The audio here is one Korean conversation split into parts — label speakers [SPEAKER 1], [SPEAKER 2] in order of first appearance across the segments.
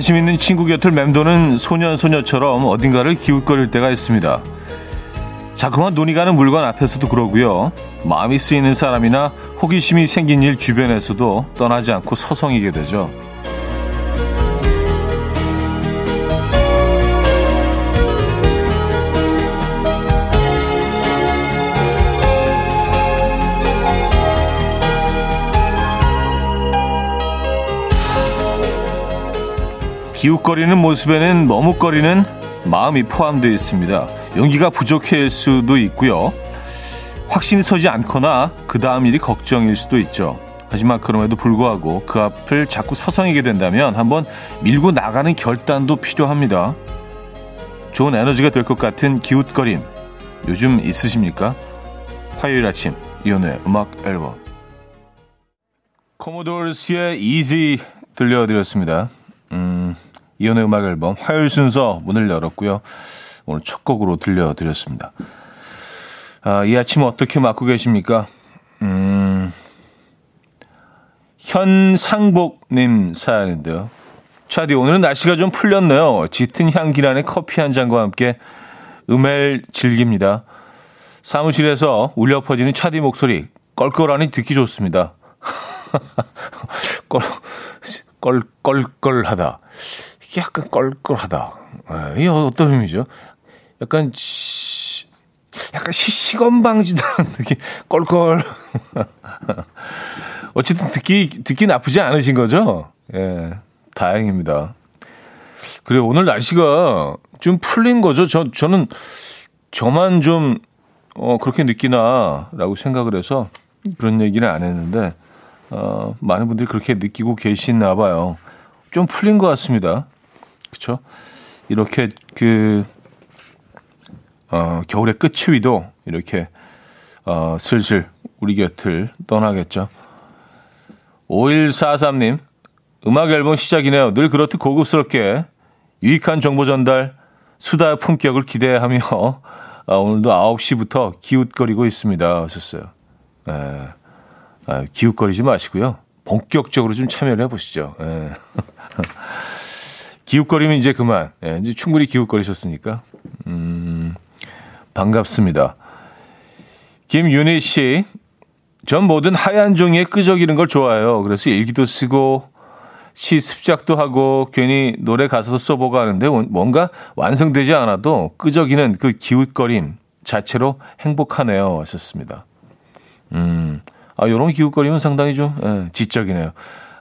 [SPEAKER 1] 관심 있는 친구 곁을 맴도는 소년 소녀처럼 어딘가를 기웃거릴 때가 있습니다. 자꾸만 눈이 가는 물건 앞에서도 그러고요. 마음이 쓰이는 사람이나 호기심이 생긴 일 주변에서도 떠나지 않고 서성이게 되죠. 기웃거리는 모습에는 머뭇거리는 마음이 포함되어 있습니다. 용기가 부족할 수도 있고요. 확신이 서지 않거나 그 다음 일이 걱정일 수도 있죠. 하지만 그럼에도 불구하고 그 앞을 자꾸 서성이게 된다면 한번 밀고 나가는 결단도 필요합니다. 좋은 에너지가 될 것 같은 기웃거림 요즘 있으십니까? 화요일 아침 이연우의 음악 앨범 코모도르스의 Easy 들려드렸습니다. 음, 이연의 음악 앨범 화요일 순서 문을 열었고요. 오늘 첫 곡으로 들려드렸습니다. 아, 이 아침 어떻게 맞고 계십니까? 음, 현상복님 사연인데요. 차디, 오늘은 날씨가 좀 풀렸네요. 짙은 향기 나는 커피 한 잔과 함께 음을 즐깁니다. 사무실에서 울려 퍼지는 차디 목소리, 껄껄하니 듣기 좋습니다. 껄, 껄, 껄껄하다. 약간 껄껄하다. 예, 이게 어떤 의미죠? 약간 시, 약간 시 시건 방지다는 느낌. 껄껄. 어쨌든 듣기 듣기 나쁘지 않으신 거죠? 예, 다행입니다. 그리고 오늘 날씨가 좀 풀린 거죠. 저 저는 저만 좀 어, 그렇게 느끼나라고 생각을 해서 그런 얘기는 안 했는데 어, 많은 분들이 그렇게 느끼고 계시나 봐요. 좀 풀린 것 같습니다. 그렇죠? 이렇게 그 어, 겨울의 끝추위도 이렇게 어, 슬슬 우리 곁을 떠나겠죠. 5143님, 음악 앨범 시작이네요. 늘 그렇듯 고급스럽게 유익한 정보 전달, 수다의 품격을 기대하며 아, 오늘도 9시부터 기웃거리고 있습니다. 하셨어요. 에, 아, 기웃거리지 마시고요. 본격적으로 좀 참여를 해보시죠. 에. 기웃거리면 이제 그만. 예, 이제 충분히 기웃거리셨으니까. 음, 반갑습니다. 김윤희 씨. 전 뭐든 하얀 종이에 끄적이는 걸 좋아해요. 그래서 일기도 쓰고, 시 습작도 하고, 괜히 노래 가사도 써보고 하는데, 뭔가 완성되지 않아도 끄적이는 그 기웃거림 자체로 행복하네요. 하셨습니다. 음, 아, 요런 기웃거림은 상당히 좀, 예, 지적이네요.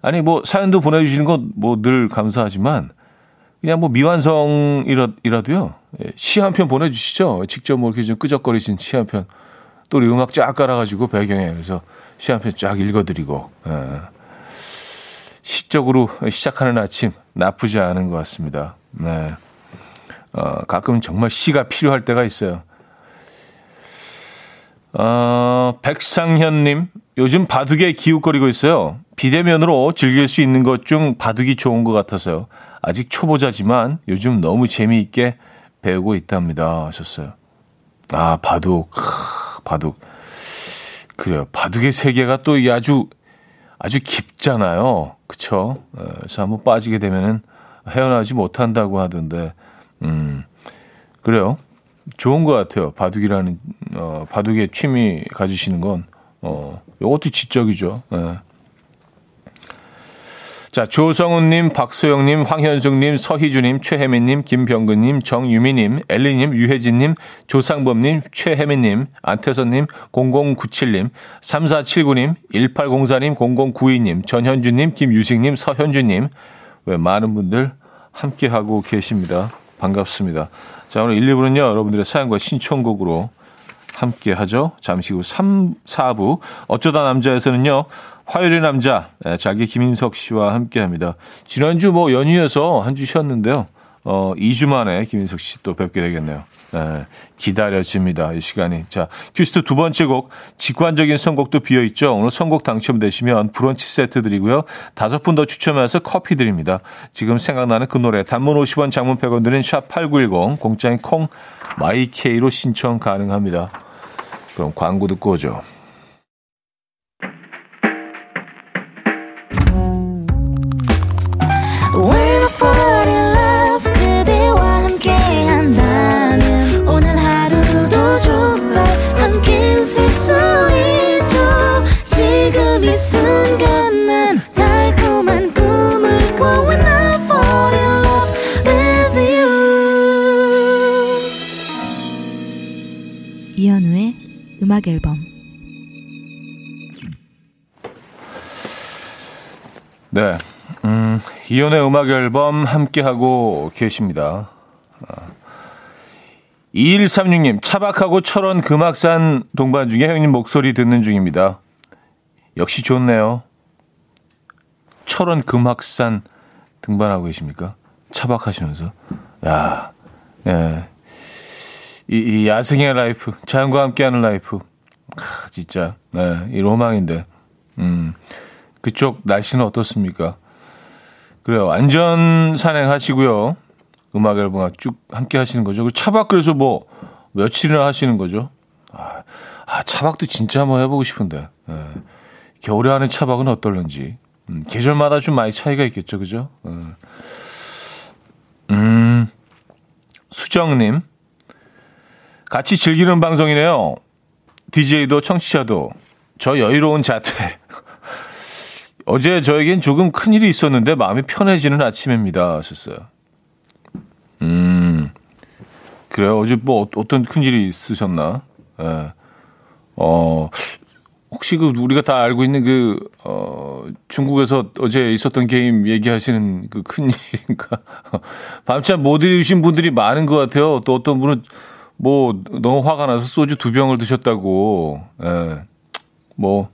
[SPEAKER 1] 아니, 뭐, 사연도 보내주시는 건 뭐 늘 감사하지만, 그냥 뭐 미완성이라도요. 예, 시한 편 보내주시죠. 직접 뭐 이렇게 좀 끄적거리신 시 한 편. 또 우리 음악 쫙 깔아가지고 배경에 그래서 시 한 편 쫙 읽어드리고 예. 시적으로 시작하는 아침 나쁘지 않은 것 같습니다. 네. 어, 가끔 정말 시가 필요할 때가 있어요. 어, 백상현님, 요즘 바둑에 기웃거리고 있어요. 비대면으로 즐길 수 있는 것 중 바둑이 좋은 것 같아서요. 아직 초보자지만 요즘 너무 재미있게 배우고 있답니다. 하셨어요. 아, 바둑. 하, 바둑. 그래요. 바둑의 세계가 또 아주, 아주 깊잖아요. 그쵸? 어, 그래서 한번 빠지게 되면은 헤어나지 못한다고 하던데, 음, 그래요. 좋은 것 같아요. 바둑이라는, 어, 바둑의 취미 가지시는 건, 어, 요것도 지적이죠. 예. 자, 조성훈님, 박소영님, 황현숙님, 서희주님, 최혜민님, 김병근님, 정유미님, 엘리님, 유혜진님, 조상범님, 최혜민님, 안태선님, 0097님, 3479님, 1804님, 0092님, 전현주님, 김유식님, 서현주님, 왜 많은 분들 함께하고 계십니다. 반갑습니다. 자, 오늘 1, 2부는요, 여러분들의 사연과 신청곡으로 함께 하죠. 잠시 후 3, 4부. 어쩌다 남자에서는요, 화요일의 남자, 예, 자기 김인석 씨와 함께 합니다. 지난주 뭐 연휴에서 한 주 쉬었는데요. 어, 2주 만에 김인석 씨 또 뵙게 되겠네요. 네, 기다려집니다. 이 시간이. 자, 큐스트 두 번째 곡, 직관적인 선곡도 비어 있죠. 오늘 선곡 당첨되시면 브런치 세트 드리고요. 다섯 분 더 추첨해서 커피 드립니다. 지금 생각나는 그 노래, 단문 50원, 장문 100원 드는 샵8910, 공짜인 콩, 마이케이로 신청 가능합니다. 그럼 광고 듣고 오죠.
[SPEAKER 2] 음악 앨범
[SPEAKER 1] 네. 음, 이연의 음악 앨범 함께하고 계십니다. 아. 2136님, 차박하고 철원 금악산 동반 중에 형님 목소리 듣는 중입니다. 역시 좋네요. 철원 금악산 등반하고 계십니까? 차박하시면서. 야, 예. 이, 이 야생의 life, 자연과 함께하는 life. 아, 진짜, 네, 이 로망인데. 음, 그쪽 날씨는 어떻습니까? 그래요. 안전 산행 하시고요. 음악 앨범 쭉 함께 하시는 거죠. 그 차박 그래서 뭐 며칠이나 하시는 거죠. 아, 아 차박도 진짜 한번 해보고 싶은데. 예. 겨울에 하는 차박은 어떨런지. 음, 계절마다 좀 많이 차이가 있겠죠. 그죠? 예. 음, 수정님. 같이 즐기는 방송이네요. DJ도 청취자도. 저 여유로운 자태. 어제 저에겐 조금 큰일이 있었는데 마음이 편해지는 아침입니다. 하셨어요. 음, 그래요. 어제 뭐 어떤 큰일이 있으셨나? 예. 어, 혹시 그 우리가 다 알고 있는 그, 어, 중국에서 어제 있었던 게임 얘기하시는 그 큰일인가? 밤잠 못 이루신 분들이 많은 것 같아요. 또 어떤 분은 뭐 너무 화가 나서 소주 두 병을 드셨다고, 예. 뭐,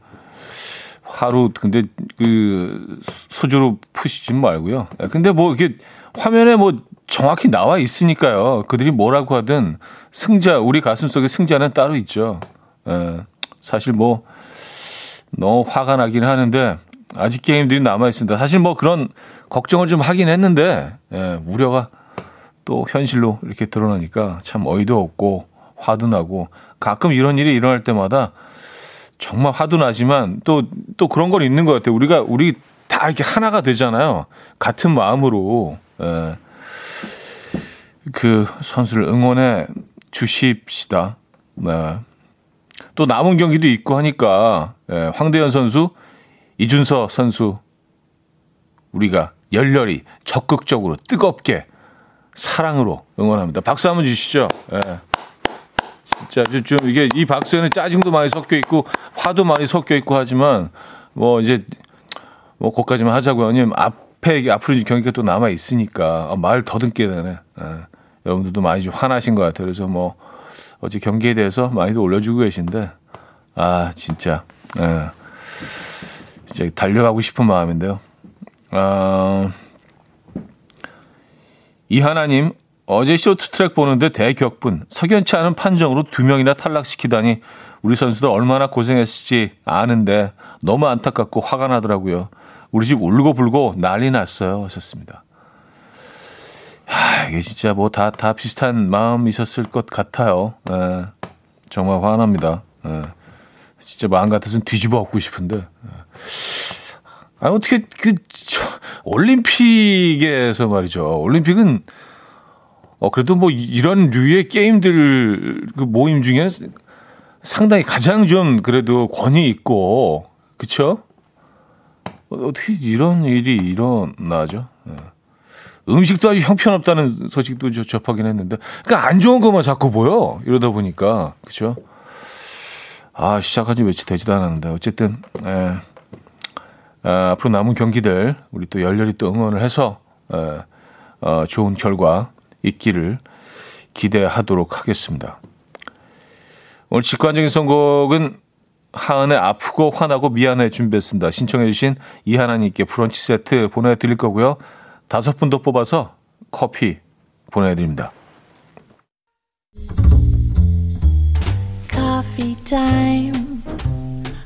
[SPEAKER 1] 하루 근데 그 소주로 푸시지 말고요. 예, 근데 뭐 이게 화면에 뭐 정확히 나와 있으니까요. 그들이 뭐라고 하든 승자 우리 가슴 속에 승자는 따로 있죠. 예, 사실 뭐 너무 화가 나긴 하는데 아직 게임들이 남아 있습니다. 사실 뭐 그런 걱정을 좀 하긴 했는데 예, 우려가 또 현실로 이렇게 드러나니까 참 어이도 없고 화도 나고 가끔 이런 일이 일어날 때마다 정말 화도 나지만 또, 또 그런 건 있는 것 같아요. 우리가, 우리 다 이렇게 하나가 되잖아요. 같은 마음으로, 예. 그 선수를 응원해 주십시다. 네. 또 남은 경기도 있고 하니까, 예. 황대현 선수, 이준서 선수, 우리가 열렬히 적극적으로 뜨겁게 사랑으로 응원합니다. 박수 한번 주시죠. 예. 진짜 좀 이게 이 박수에는 짜증도 많이 섞여 있고 화도 많이 섞여 있고 하지만 뭐 이제 뭐 거기까지만 하자고요. 왜냐면 앞에 앞으로 경기가 또 남아 있으니까 아, 말 더듬게 되네. 예. 여러분들도 많이 좀 화나신 것 같아요. 그래서 뭐 어제 경기에 대해서 많이도 올려주고 계신데 아 진짜 예. 진짜 달려가고 싶은 마음인데요. 아, 이하나님 어제 쇼트트랙 보는데 대격분, 석연치 않은 판정으로 두 명이나 탈락시키다니 우리 선수들 얼마나 고생했을지 아는데 너무 안타깝고 화가 나더라고요. 우리 집 울고 불고 난리 났어요. 하셨습니다. 아, 이게 진짜 뭐 다, 다 비슷한 마음이셨을 것 같아요. 예, 정말 화납니다. 예, 진짜 마음 같아서는 뒤집어 엎고 싶은데. 예. 아, 어떻게, 그, 저, 올림픽에서 말이죠. 올림픽은 어, 그래도 뭐 이런 류의 게임들 그 모임 중에는 상당히 가장 좀 그래도 권위 있고? 어, 어떻게 이런 일이 일어나죠? 네. 음식도 아주 형편없다는 소식도 저 접하긴 했는데, 그러니까 안 좋은 것만 자꾸 보여. 이러다 보니까, 그쵸? 아, 시작한 지 며칠 되지도 않았는데, 어쨌든, 에, 아, 앞으로 남은 경기들, 우리 또 열렬히 또 응원을 해서, 에, 어, 좋은 결과 있기를 기대하도록 하겠습니다. 오늘 직관적인 선곡은 하은의 아프고 화나고 미안해 준비했습니다. 신청해주신 이하나님께 브런치 세트 보내드릴 거고요. 다섯 분더 뽑아서 커피 보내드립니다. Coffee time.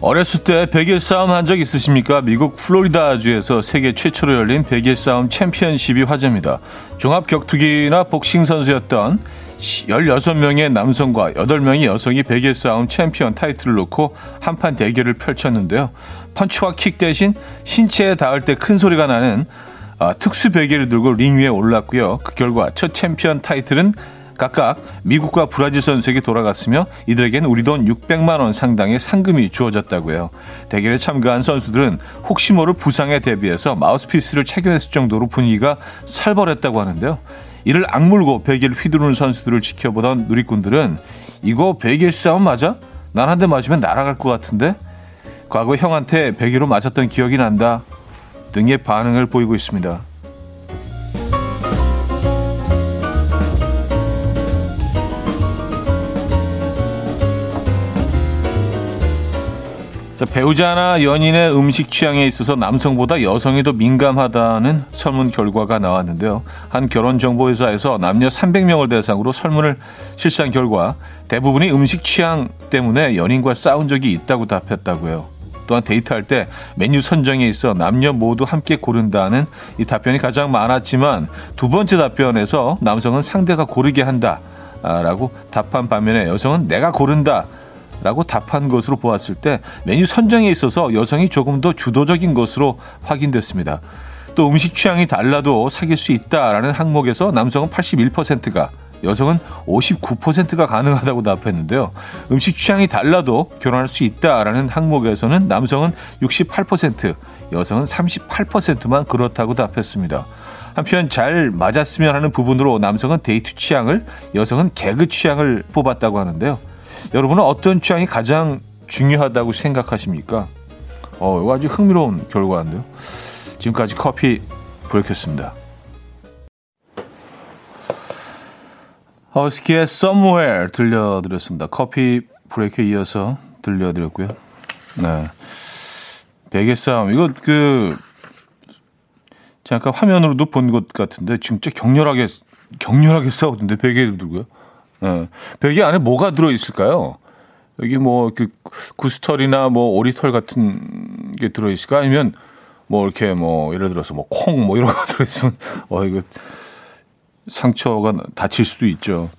[SPEAKER 1] 어렸을 때 베개 싸움 한 적 있으십니까? 미국 플로리다주에서 세계 최초로 열린 베개 싸움 챔피언십이 화제입니다. 종합 격투기나 복싱 선수였던 16명의 남성과 8명의 여성이 베개 싸움 챔피언 타이틀을 놓고 한판 대결을 펼쳤는데요. 펀치와 킥 대신 신체에 닿을 때 큰 소리가 나는 아, 특수 베개를 들고 링 위에 올랐고요. 그 결과 첫 챔피언 타이틀은 각각 미국과 브라질 선수에게 돌아갔으며 이들에게는 우리 돈 600만 원 상당의 상금이 주어졌다고요. 대결에 참가한 선수들은 혹시 모를 부상에 대비해서 마우스피스를 착용했을 정도로 분위기가 살벌했다고 하는데요. 이를 악물고 베개를 휘두르는 선수들을 지켜보던 누리꾼들은 이거 베개 싸움 맞아? 난 한 대 맞으면 날아갈 것 같은데? 과거 형한테 베개로 맞았던 기억이 난다. 등의 반응을 보이고 있습니다. 배우자나 연인의 음식 취향에 있어서 남성보다 여성이 더 민감하다는 설문 결과가 나왔는데요. 한 결혼정보회사에서 남녀 300명을 대상으로 설문을 실시한 결과 대부분이 음식 취향 때문에 연인과 싸운 적이 있다고 답했다고요. 또한 데이트할 때 메뉴 선정에 있어 남녀 모두 함께 고른다는 이 답변이 가장 많았지만 두 번째 답변에서 남성은 상대가 고르게 한다. 라고 답한 반면에 여성은 내가 고른다. 라고 답한 것으로 보았을 때 메뉴 선정에 있어서 여성이 조금 더 주도적인 것으로 확인됐습니다. 또 음식 취향이 달라도 사귈 수 있다라는 항목에서 남성은 81%가 여성은 59%가 가능하다고 답했는데요. 음식 취향이 달라도 결혼할 수 있다라는 항목에서는 남성은 68%, 여성은 38%만 그렇다고 답했습니다. 한편 잘 맞았으면 하는 부분으로 남성은 데이트 취향을, 여성은 개그 취향을 뽑았다고 하는데요. 여러분은 어떤 취향이 가장 중요하다고 생각하십니까? 어, 아주 흥미로운 결과인데요. 지금까지 커피 브레이크였습니다. 허스키의 Somewhere 들려드렸습니다. 커피 브레이크에 이어서 들려드렸고요. 네. 베개 싸움. 이거 그, 잠깐 화면으로도 본 것 같은데, 진짜 격렬하게, 격렬하게 싸우던데, 베개를 들고요. 네. 베개 안에 뭐가 들어 있을까요? 여기 뭐, 그, 구스털이나 뭐, 오리털 같은 게 들어 있을까? 아니면, 뭐, 이렇게 뭐, 예를 들어서 뭐, 콩, 뭐, 이런 거 들어 있으면, 어, 이거, 상처가 다칠 수도 있죠.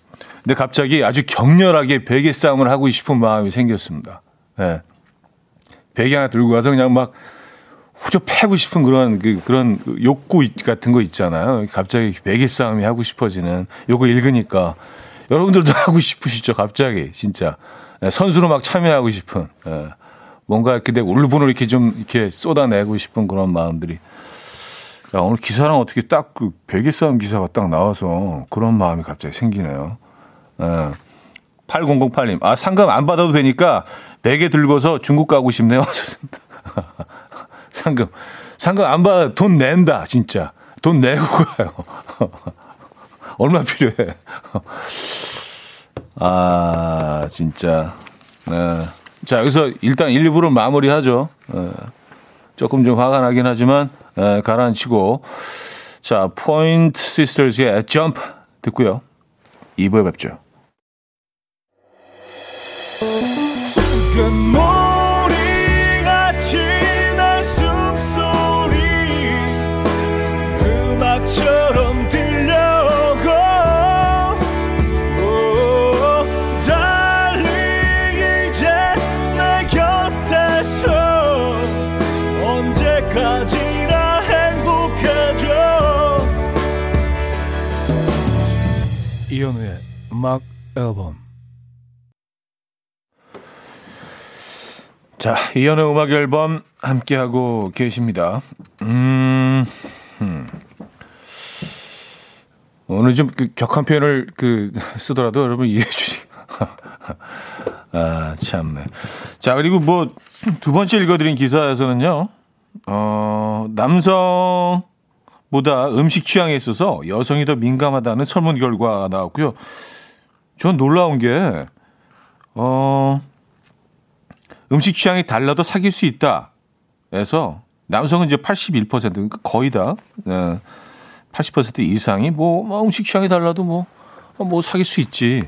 [SPEAKER 1] 근데 갑자기 아주 격렬하게 베개 싸움을 하고 싶은 마음이 생겼습니다. 네. 베개 하나 들고 가서 그냥 막 후져 패고 싶은 그런 그, 그런 욕구 같은 거 있잖아요. 갑자기 베개 싸움이 하고 싶어지는 요거 읽으니까 여러분들도 하고 싶으시죠? 갑자기 진짜 네, 선수로 막 참여하고 싶은 네. 뭔가 이렇게 내가 울분을 이렇게 좀 이렇게 쏟아내고 싶은 그런 마음들이 야, 오늘 기사랑 어떻게 딱 그 베개 싸움 기사가 딱 나와서 그런 마음이 갑자기 생기네요. 예. 8008님, 아, 상금 안 받아도 되니까 베개 들고서 중국 가고 싶네요. 상금. 상금 안 받아, 돈 낸다, 진짜. 돈 내고 가요. 얼마 필요해. 아, 진짜. 네. 자, 여기서 일단 1, 2부를 마무리하죠. 네. 조금 좀 화가 나긴 하지만, 네, 가라앉히고. 자, 포인트 시스터즈의 점프 듣고요. 2부에 뵙죠. 이현우의 음악 앨범 자, 이현우의 음악 앨범 함께하고 계십니다. 음, 음. 오늘 좀 그 격한 표현을 그 쓰더라도 여러분 이해해 주시. 아, 참네. 자, 그리고 뭐 두 번째 읽어드린 기사에서는요, 어, 남성 보다 음식 취향에 있어서 여성이 더 민감하다는 설문 결과가 나왔고요. 전 놀라운 게, 어, 음식 취향이 달라도 사귈 수 있다. 해서 남성은 이제 81% 그러니까 거의 다, 네, 80% 이상이 뭐, 뭐 음식 취향이 달라도 뭐, 뭐 사귈 수 있지.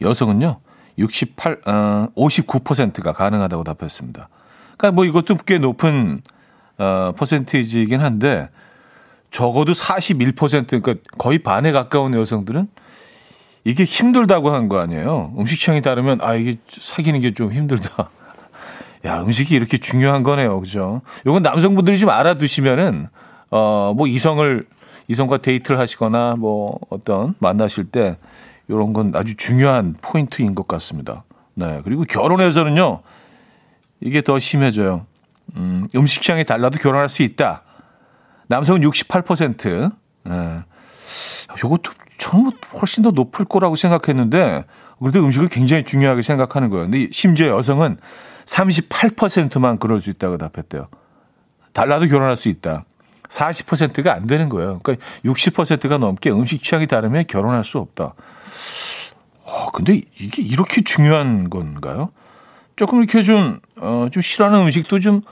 [SPEAKER 1] 여성은요, 68, 어, 59%가 가능하다고 답했습니다. 그러니까 뭐 이것도 꽤 높은 어, 퍼센테이지이긴 한데 적어도 41% 그러니까 거의 반에 가까운 여성들은 이게 힘들다고 한 거 아니에요. 음식 취향이 다르면 아 이게 사귀는 게 좀 힘들다. 야 음식이 이렇게 중요한 거네요, 그죠? 요건 남성분들이 좀 알아두시면은 어뭐 이성을 이성과 데이트를 하시거나 뭐 어떤 만나실 때 이런 건 아주 중요한 포인트인 것 같습니다. 네 그리고 결혼해서는요 이게 더 심해져요. 음, 음식 취향이 달라도 결혼할 수 있다. 남성은 68%. 네. 이것도 참 훨씬 더 높을 거라고 생각했는데 그래도 음식을 굉장히 중요하게 생각하는 거예요. 근데 심지어 여성은 38%만 그럴 수 있다고 답했대요. 달라도 결혼할 수 있다. 40%가 안 되는 거예요. 그러니까 60%가 넘게 음식 취향이 다르면 결혼할 수 없다. 어, 근데 이게 이렇게 중요한 건가요? 조금 이렇게 좀, 어, 좀 싫어하는 음식도 좀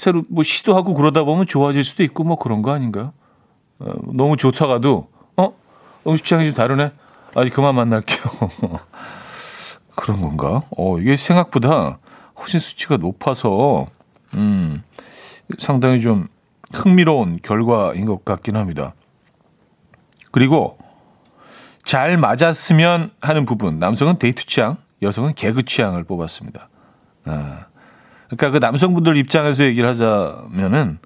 [SPEAKER 1] 새로 뭐 시도하고 그러다 보면 좋아질 수도 있고 뭐 그런 거 아닌가요? 어, 너무 좋다가도, 어? 음식 취향이 좀 다르네? 아직 그만 만날게요. 그런 건가? 어, 이게 생각보다 훨씬 수치가 높아서, 음, 상당히 좀 흥미로운 결과인 것 같긴 합니다. 그리고 잘 맞았으면 하는 부분, 남성은 데이트 취향, 여성은 개그 취향을 뽑았습니다. 아, 그러니까 그 남성분들 입장에서 얘기를 하자면은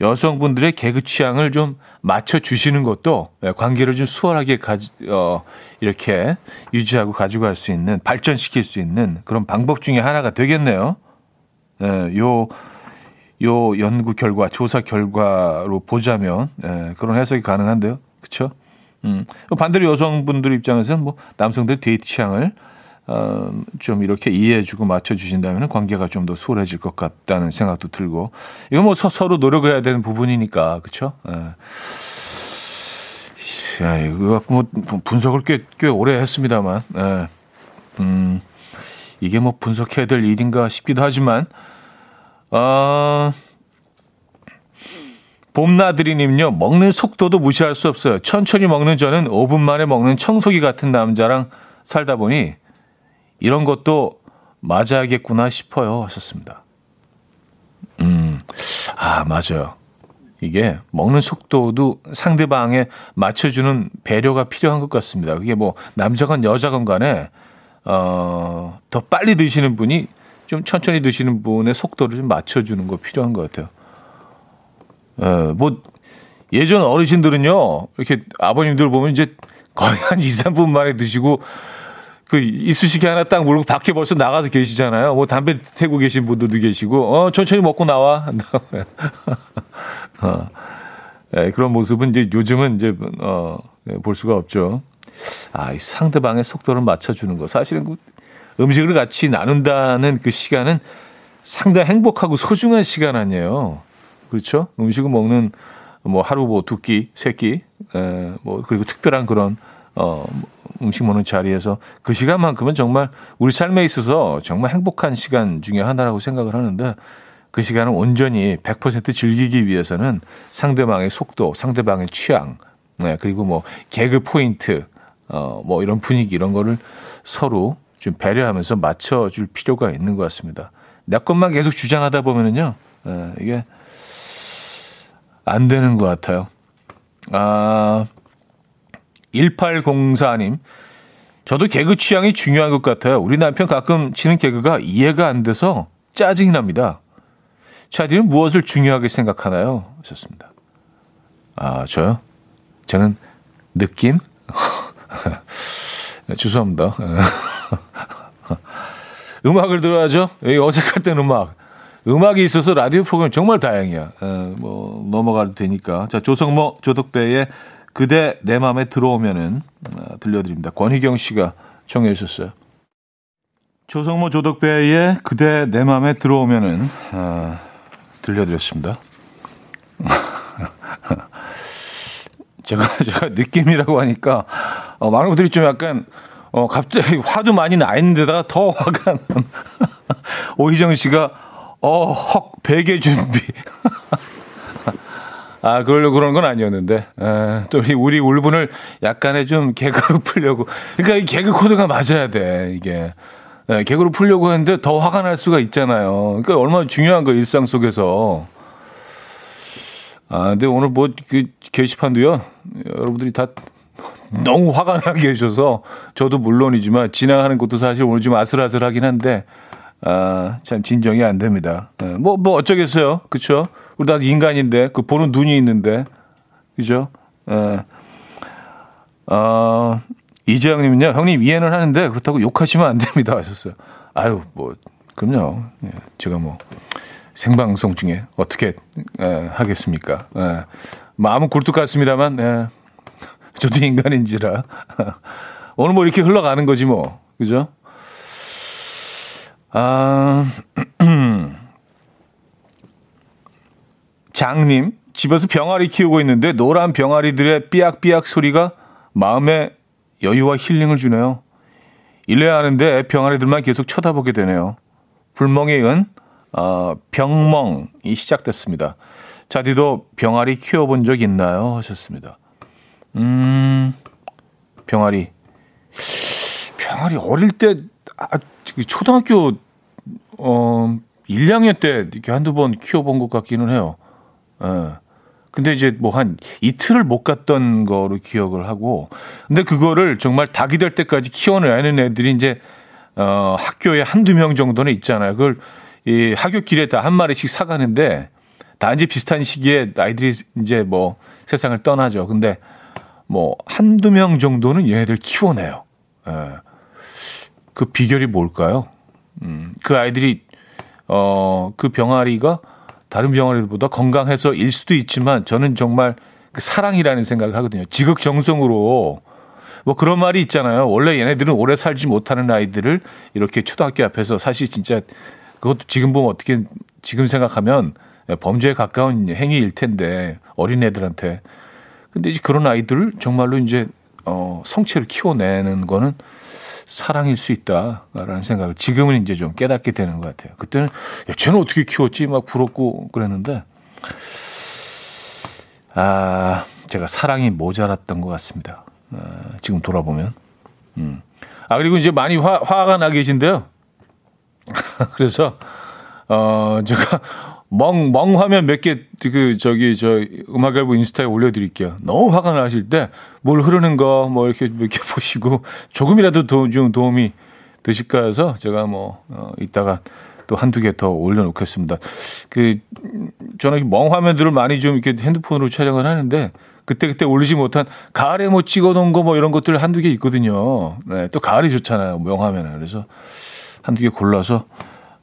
[SPEAKER 1] 여성분들의 개그 취향을 좀 맞춰 주시는 것도 관계를 좀 수월하게 가지, 어, 이렇게 유지하고 가지고 갈 수 있는 발전시킬 수 있는 그런 방법 중에 하나가 되겠네요. 예, 요, 요 연구 결과, 조사 결과로 보자면, 예, 그런 해석이 가능한데요. 그쵸? 음, 반대로 여성분들 입장에서는 뭐 남성들 데이트 취향을 어, 좀 이렇게 이해해주고 맞춰주신다면 관계가 좀 더 수월해질 것 같다는 생각도 들고 이거 뭐 서, 로 노력을 해야 되는 부분이니까 그렇죠. 예. 야, 이거 뭐 분석을 꽤, 꽤 오래 했습니다만, 예. 음, 이게 뭐 분석해야 될 일인가 싶기도 하지만, 어, 봄나들이님요, 먹는 속도도 무시할 수 없어요. 천천히 먹는 저는 5분 만에 먹는 청소기 같은 남자랑 살다 보니 이런 것도 맞아야겠구나 싶어요. 하셨습니다. 음, 아, 맞아요. 이게 먹는 속도도 상대방에 맞춰주는 배려가 필요한 것 같습니다. 그게 뭐 남자건 여자건 간에, 어, 더 빨리 드시는 분이 좀 천천히 드시는 분의 속도를 좀 맞춰주는 거 필요한 것 같아요. 어, 뭐, 예전 어르신들은요, 이렇게 아버님들 보면 이제 거의 한 2, 3분 만에 드시고 그 이쑤시개 하나 딱 물고 밖에 벌써 나가서 계시잖아요. 뭐 담배 태고 계신 분들도 계시고, 어, 천천히 먹고 나와. 어, 네, 그런 모습은 이제 요즘은 이제, 어, 네, 볼 수가 없죠. 아, 이 상대방의 속도를 맞춰주는 거. 사실은 그 음식을 같이 나눈다는 그 시간은 상당히 행복하고 소중한 시간 아니에요. 그렇죠? 음식을 먹는 뭐 하루 뭐 두 끼, 세 끼, 에, 뭐 그리고 특별한 그런 어 음식 먹는 자리에서 그 시간만큼은 정말 우리 삶에 있어서 정말 행복한 시간 중에 하나라고 생각을 하는데 그 시간을 온전히 100% 즐기기 위해서는 상대방의 속도, 상대방의 취향, 네, 그리고 뭐 개그 포인트, 어, 뭐 이런 분위기 이런 거를 서로 좀 배려하면서 맞춰줄 필요가 있는 것 같습니다. 내 것만 계속 주장하다 보면은요, 네, 이게 안 되는 것 같아요. 아, 1804님. 저도 개그 취향이 중요한 것 같아요. 우리 남편 가끔 치는 개그가 이해가 안 돼서 짜증이 납니다. 차디는 무엇을 중요하게 생각하나요? 하셨습니다. 아, 저요? 저는 느낌? 네, 죄송합니다. 음악을 들어야죠. 어색할 땐 음악. 음악이 있어서 라디오 프로그램 정말 다행이야. 에, 뭐 넘어가도 되니까. 자, 조성모 조덕배의 그대 내 맘에 들어오면은 어, 들려드립니다. 권희경 씨가 청해 주셨어요. 조성모 조덕배의 그대 내 맘에 들어오면은 어, 들려드렸습니다. 제가 제가 느낌이라고 하니까 어, 많은 분들이 좀 약간 어, 갑자기 화도 많이 나 있는데다가 더 화가 난 오희정 씨가 어, 헉, 베개 준비. 아, 그러려고 그런 건 아니었는데. 에, 또 우리 울분을 약간의 좀 개그로 풀려고. 그러니까 이 개그 코드가 맞아야 돼, 이게. 에, 개그로 풀려고 했는데 더 화가 날 수가 있잖아요. 그러니까 얼마나 중요한 거, 일상 속에서. 아, 근데 오늘 뭐, 그, 게시판도요. 여러분들이 다 너무 화가 나 계셔서 저도 물론이지만 지나가는 것도 사실 오늘 좀 아슬아슬하긴 한데, 아, 참 진정이 안 됩니다. 네, 뭐, 뭐 어쩌겠어요. 그쵸? 우리 다 인간인데, 그 보는 눈이 있는데, 그죠? 예. 어, 이재영님은요, 형님 이해는 하는데 그렇다고 욕하시면 안 됩니다. 하셨어요. 아유, 뭐, 그럼요. 예, 제가 뭐, 생방송 중에 어떻게 예, 하겠습니까? 예. 마음은 굴뚝 같습니다만, 예. 저도 인간인지라. 오늘 뭐 이렇게 흘러가는 거지 뭐. 그죠? 아, 장님, 집에서 병아리 키우고 있는데 노란 병아리들의 삐약삐약 소리가 마음에 여유와 힐링을 주네요. 일해야 하는데 병아리들만 계속 쳐다보게 되네요. 불멍에 의한 어, 병멍이 시작됐습니다. 자디도 병아리 키워본 적 있나요? 하셨습니다. 음, 병아리. 병아리 어릴 때, 아, 초등학교, 어, 1, 2학년 때 이렇게 한두 번 키워본 것 같기는 해요. 예. 근데 이제 뭐 한 이틀을 못 갔던 거로 기억을 하고, 근데 그거를 정말 닭이 될 때까지 키워내는 애들이 이제, 어, 학교에 한두 명 정도는 있잖아요. 그걸 이 학교길에 다 한 마리씩 사가는데, 다 이제 비슷한 시기에 아이들이 이제 뭐 세상을 떠나죠. 근데 뭐 한두 명 정도는 얘네들 키워내요. 예. 그 비결이 뭘까요? 음, 그 아이들이, 어, 그 병아리가 다른 병아리들보다 건강해서 일 수도 있지만 저는 정말 그 사랑이라는 생각을 하거든요. 지극정성으로 뭐 그런 말이 있잖아요. 원래 얘네들은 오래 살지 못하는 아이들을 이렇게 초등학교 앞에서 사실 진짜 그것도 지금 보면 어떻게 지금 생각하면 범죄에 가까운 행위일 텐데 어린애들한테 근데 이제 그런 아이들을 정말로 이제 어 성체를 키워내는 거는 사랑일 수 있다라는 생각을 지금은 이제 좀 깨닫게 되는 것 같아요. 그때는 야, 쟤는 어떻게 키웠지 막 부럽고 그랬는데 아 제가 사랑이 모자랐던 것 같습니다. 아, 지금 돌아보면 음. 아 그리고 이제 많이 화, 화가 나 계신데요. 그래서 어 제가 멍, 멍 화면 몇 개, 그, 저기, 저, 음악 앨범 인스타에 올려드릴게요. 너무 화가 나실 때, 뭘 흐르는 거, 뭐, 이렇게 몇 개 보시고, 조금이라도 도, 좀 도움이 되실까 해서, 제가 뭐, 어, 이따가 또 한두 개 더 올려놓겠습니다. 그, 저는 멍 화면들을 많이 좀 이렇게 핸드폰으로 촬영을 하는데, 그때그때 올리지 못한 가을에 뭐 찍어 놓은 거 뭐 이런 것들 한두 개 있거든요. 네, 또 가을이 좋잖아요. 명화면은. 그래서 한두 개 골라서,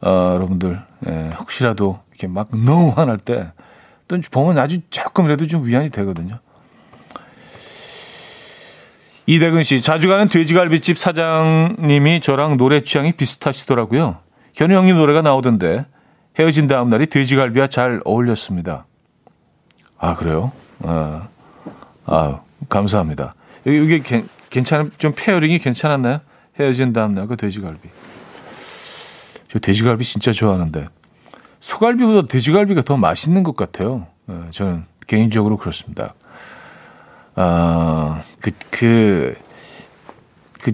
[SPEAKER 1] 어, 여러분들, 예, 혹시라도 이렇게 막 너무 화날 때, 또 보면 아주 조금이라도 좀 위안이 되거든요. 이대근 씨, 자주 가는 돼지갈비집 사장님이 저랑 노래 취향이 비슷하시더라고요. 현우 형님 노래가 나오던데 헤어진 다음 날이 돼지갈비와 잘 어울렸습니다. 아, 그래요? 아, 아 감사합니다. 이게 괜찮은, 좀 pairing이 괜찮았나요? 헤어진 다음 날 그 돼지갈비. 저 돼지갈비 진짜 좋아하는데. 소갈비보다 돼지갈비가 더 맛있는 것 같아요. 어, 저는 개인적으로 그렇습니다. 아, 그, 그, 그,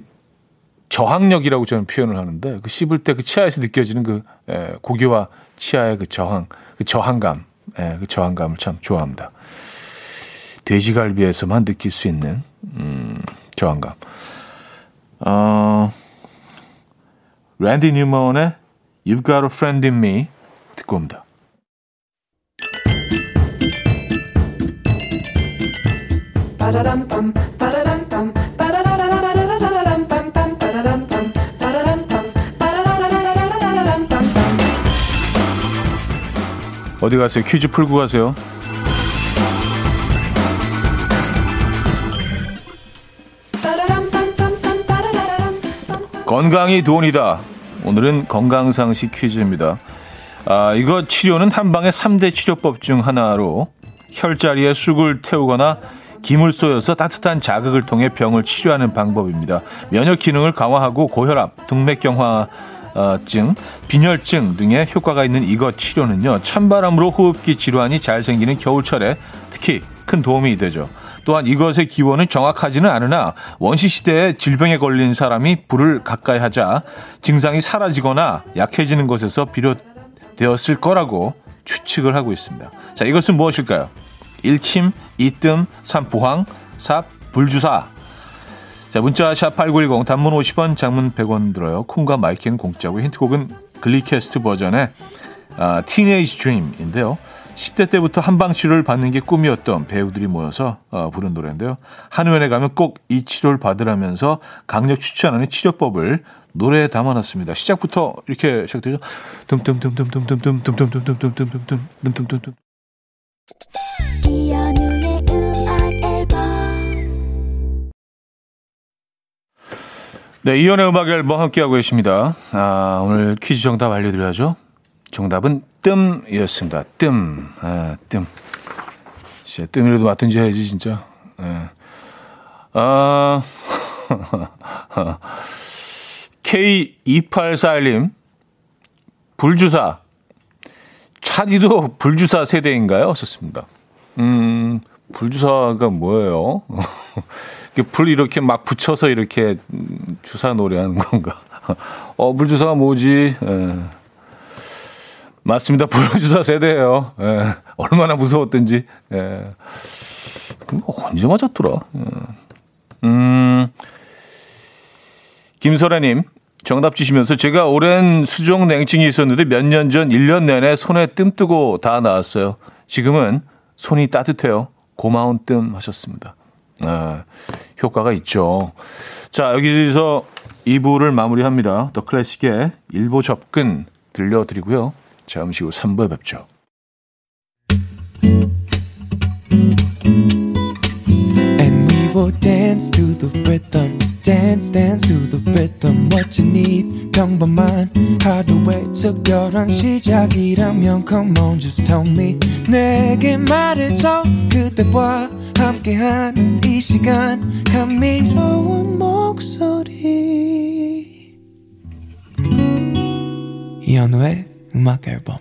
[SPEAKER 1] 저항력이라고 저는 표현을 하는데, 그 씹을 때 그 치아에서 느껴지는 그, 에, 고기와 치아의 그 저항, 그 저항감, 에, 그 저항감을 참 좋아합니다. 돼지갈비에서만 느낄 수 있는, 음, 저항감. 어, 랜디 뉴먼의 You've Got a Friend in Me 듣고 옵니다. 어디 가세요? 퀴즈 풀고 가세요. 건강이 돈이다. 오늘은 건강상식 퀴즈입니다. 아, 이거 치료는 한방의 3대 치료법 중 하나로 혈자리에 쑥을 태우거나 김을 쏘여서 따뜻한 자극을 통해 병을 치료하는 방법입니다. 면역 기능을 강화하고 고혈압, 동맥경화 빈혈증 등의 효과가 있는 이것 치료는요. 찬바람으로 호흡기 질환이 잘 생기는 겨울철에 특히 큰 도움이 되죠. 또한 이것의 기원은 정확하지는 않으나 원시 시대에 질병에 걸린 사람이 불을 가까이 하자 증상이 사라지거나 약해지는 것에서 비롯 되었을 거라고 추측을 하고 있습니다. 자, 이것은 무엇일까요? 1침, 2뜸, 3 부황, 4 불주사. 자, 문자 샵8910 단문 50원, 장문 100원 들어요. 콩과 마이키는 공짜고 힌트곡은 글리캐스트 버전의 아, Teenage Dream인데요. 10대 때부터 한방 치료를 받는 게 꿈이었던 배우들이 모여서 어, 부른 노래인데요. 한의원에 가면 꼭 이 치료를 받으라면서 강력 추천하는 치료법을 노래에 담아놨습니다. 시작부터 이렇게 시작되죠. 둠둠둠둠둠둠둠둠둠둠둠둠둠둠둠둠둠둠둠 네, 이연의 음악 앨범 함께하고 계십니다. 아, 오늘 퀴즈 정답 알려드려야죠. 정답은 뜸이었습니다. 뜸. 아, 뜸. 진짜 뜸이라도 맞든지 해야지, 진짜. 예. 아, K2841님, 불주사. 차디도 불주사 세대인가요? 썼습니다. 음, 불주사가 뭐예요? 불 이렇게 막 붙여서 이렇게 주사 노래하는 건가? 어, 불주사가 뭐지? 예. 맞습니다. 불주사 세대예요. 예. 얼마나 무서웠던지. 예. 언제 맞았더라? 예. 음, 김소라님, 정답 주시면서 제가 오랜 수종 냉증이 있었는데 몇 년 전 1년 내내 손에 뜸 뜨고 다 나았어요. 지금은 손이 따뜻해요. 고마운 뜸 하셨습니다. 아, 효과가 있죠. 자, 여기서 2부를 마무리합니다. 더 클래식의 일부 접근 들려드리고요. 잠시 후 3부에 뵙죠. will dance to the rhythm. Dance, dance to the rhythm. What you need, come by mine. How the way took your run, she young. Come on, just tell me. Neg, mad it's all good. The boy, I'm behind. Easy gun, come meet her one more. So he, 음악 앨범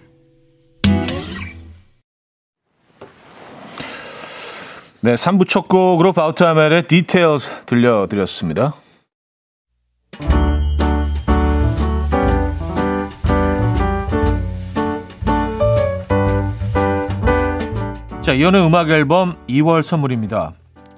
[SPEAKER 1] 네, 3부 첫 곡으로 바우트하멜의 디테일스 들려드렸습니다. 자, 이현우의 음악 앨범 2월 선물입니다.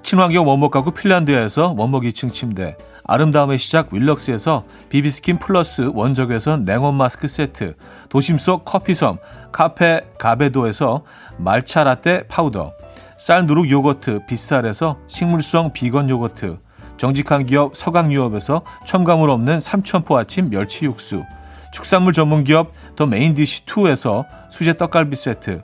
[SPEAKER 1] 친환경 원목 가구 핀란드에서 원목 2층 침대, 아름다움의 시작 윌럭스에서 비비스킨 플러스 원적외선 냉온 마스크 세트, 도심 속 커피섬 카페 가베도에서 말차 라떼 파우더, 쌀 누룩 요거트 빗살에서 식물성 비건 요거트 정직한 기업 서강유업에서 첨가물 없는 삼천포 아침 멸치 육수 축산물 전문 기업 더 메인디시2에서 수제 떡갈비 세트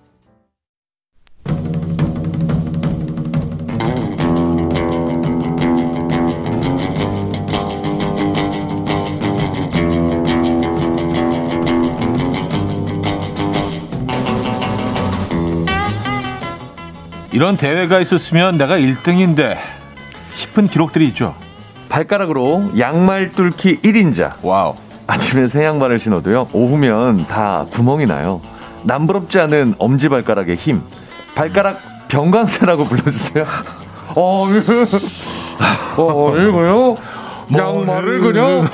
[SPEAKER 1] 이런 대회가 있었으면 내가 1등인데 싶은 기록들이 있죠.
[SPEAKER 2] 발가락으로 양말 뚫기 1인자.
[SPEAKER 1] 와우.
[SPEAKER 2] 아침에 새 양말을 신어도요. 오후면 다 구멍이 나요. 남부럽지 않은 엄지 발가락의 힘. 발가락 병강세라고 불러주세요. 어, 어, 이거요? 양말을 그냥.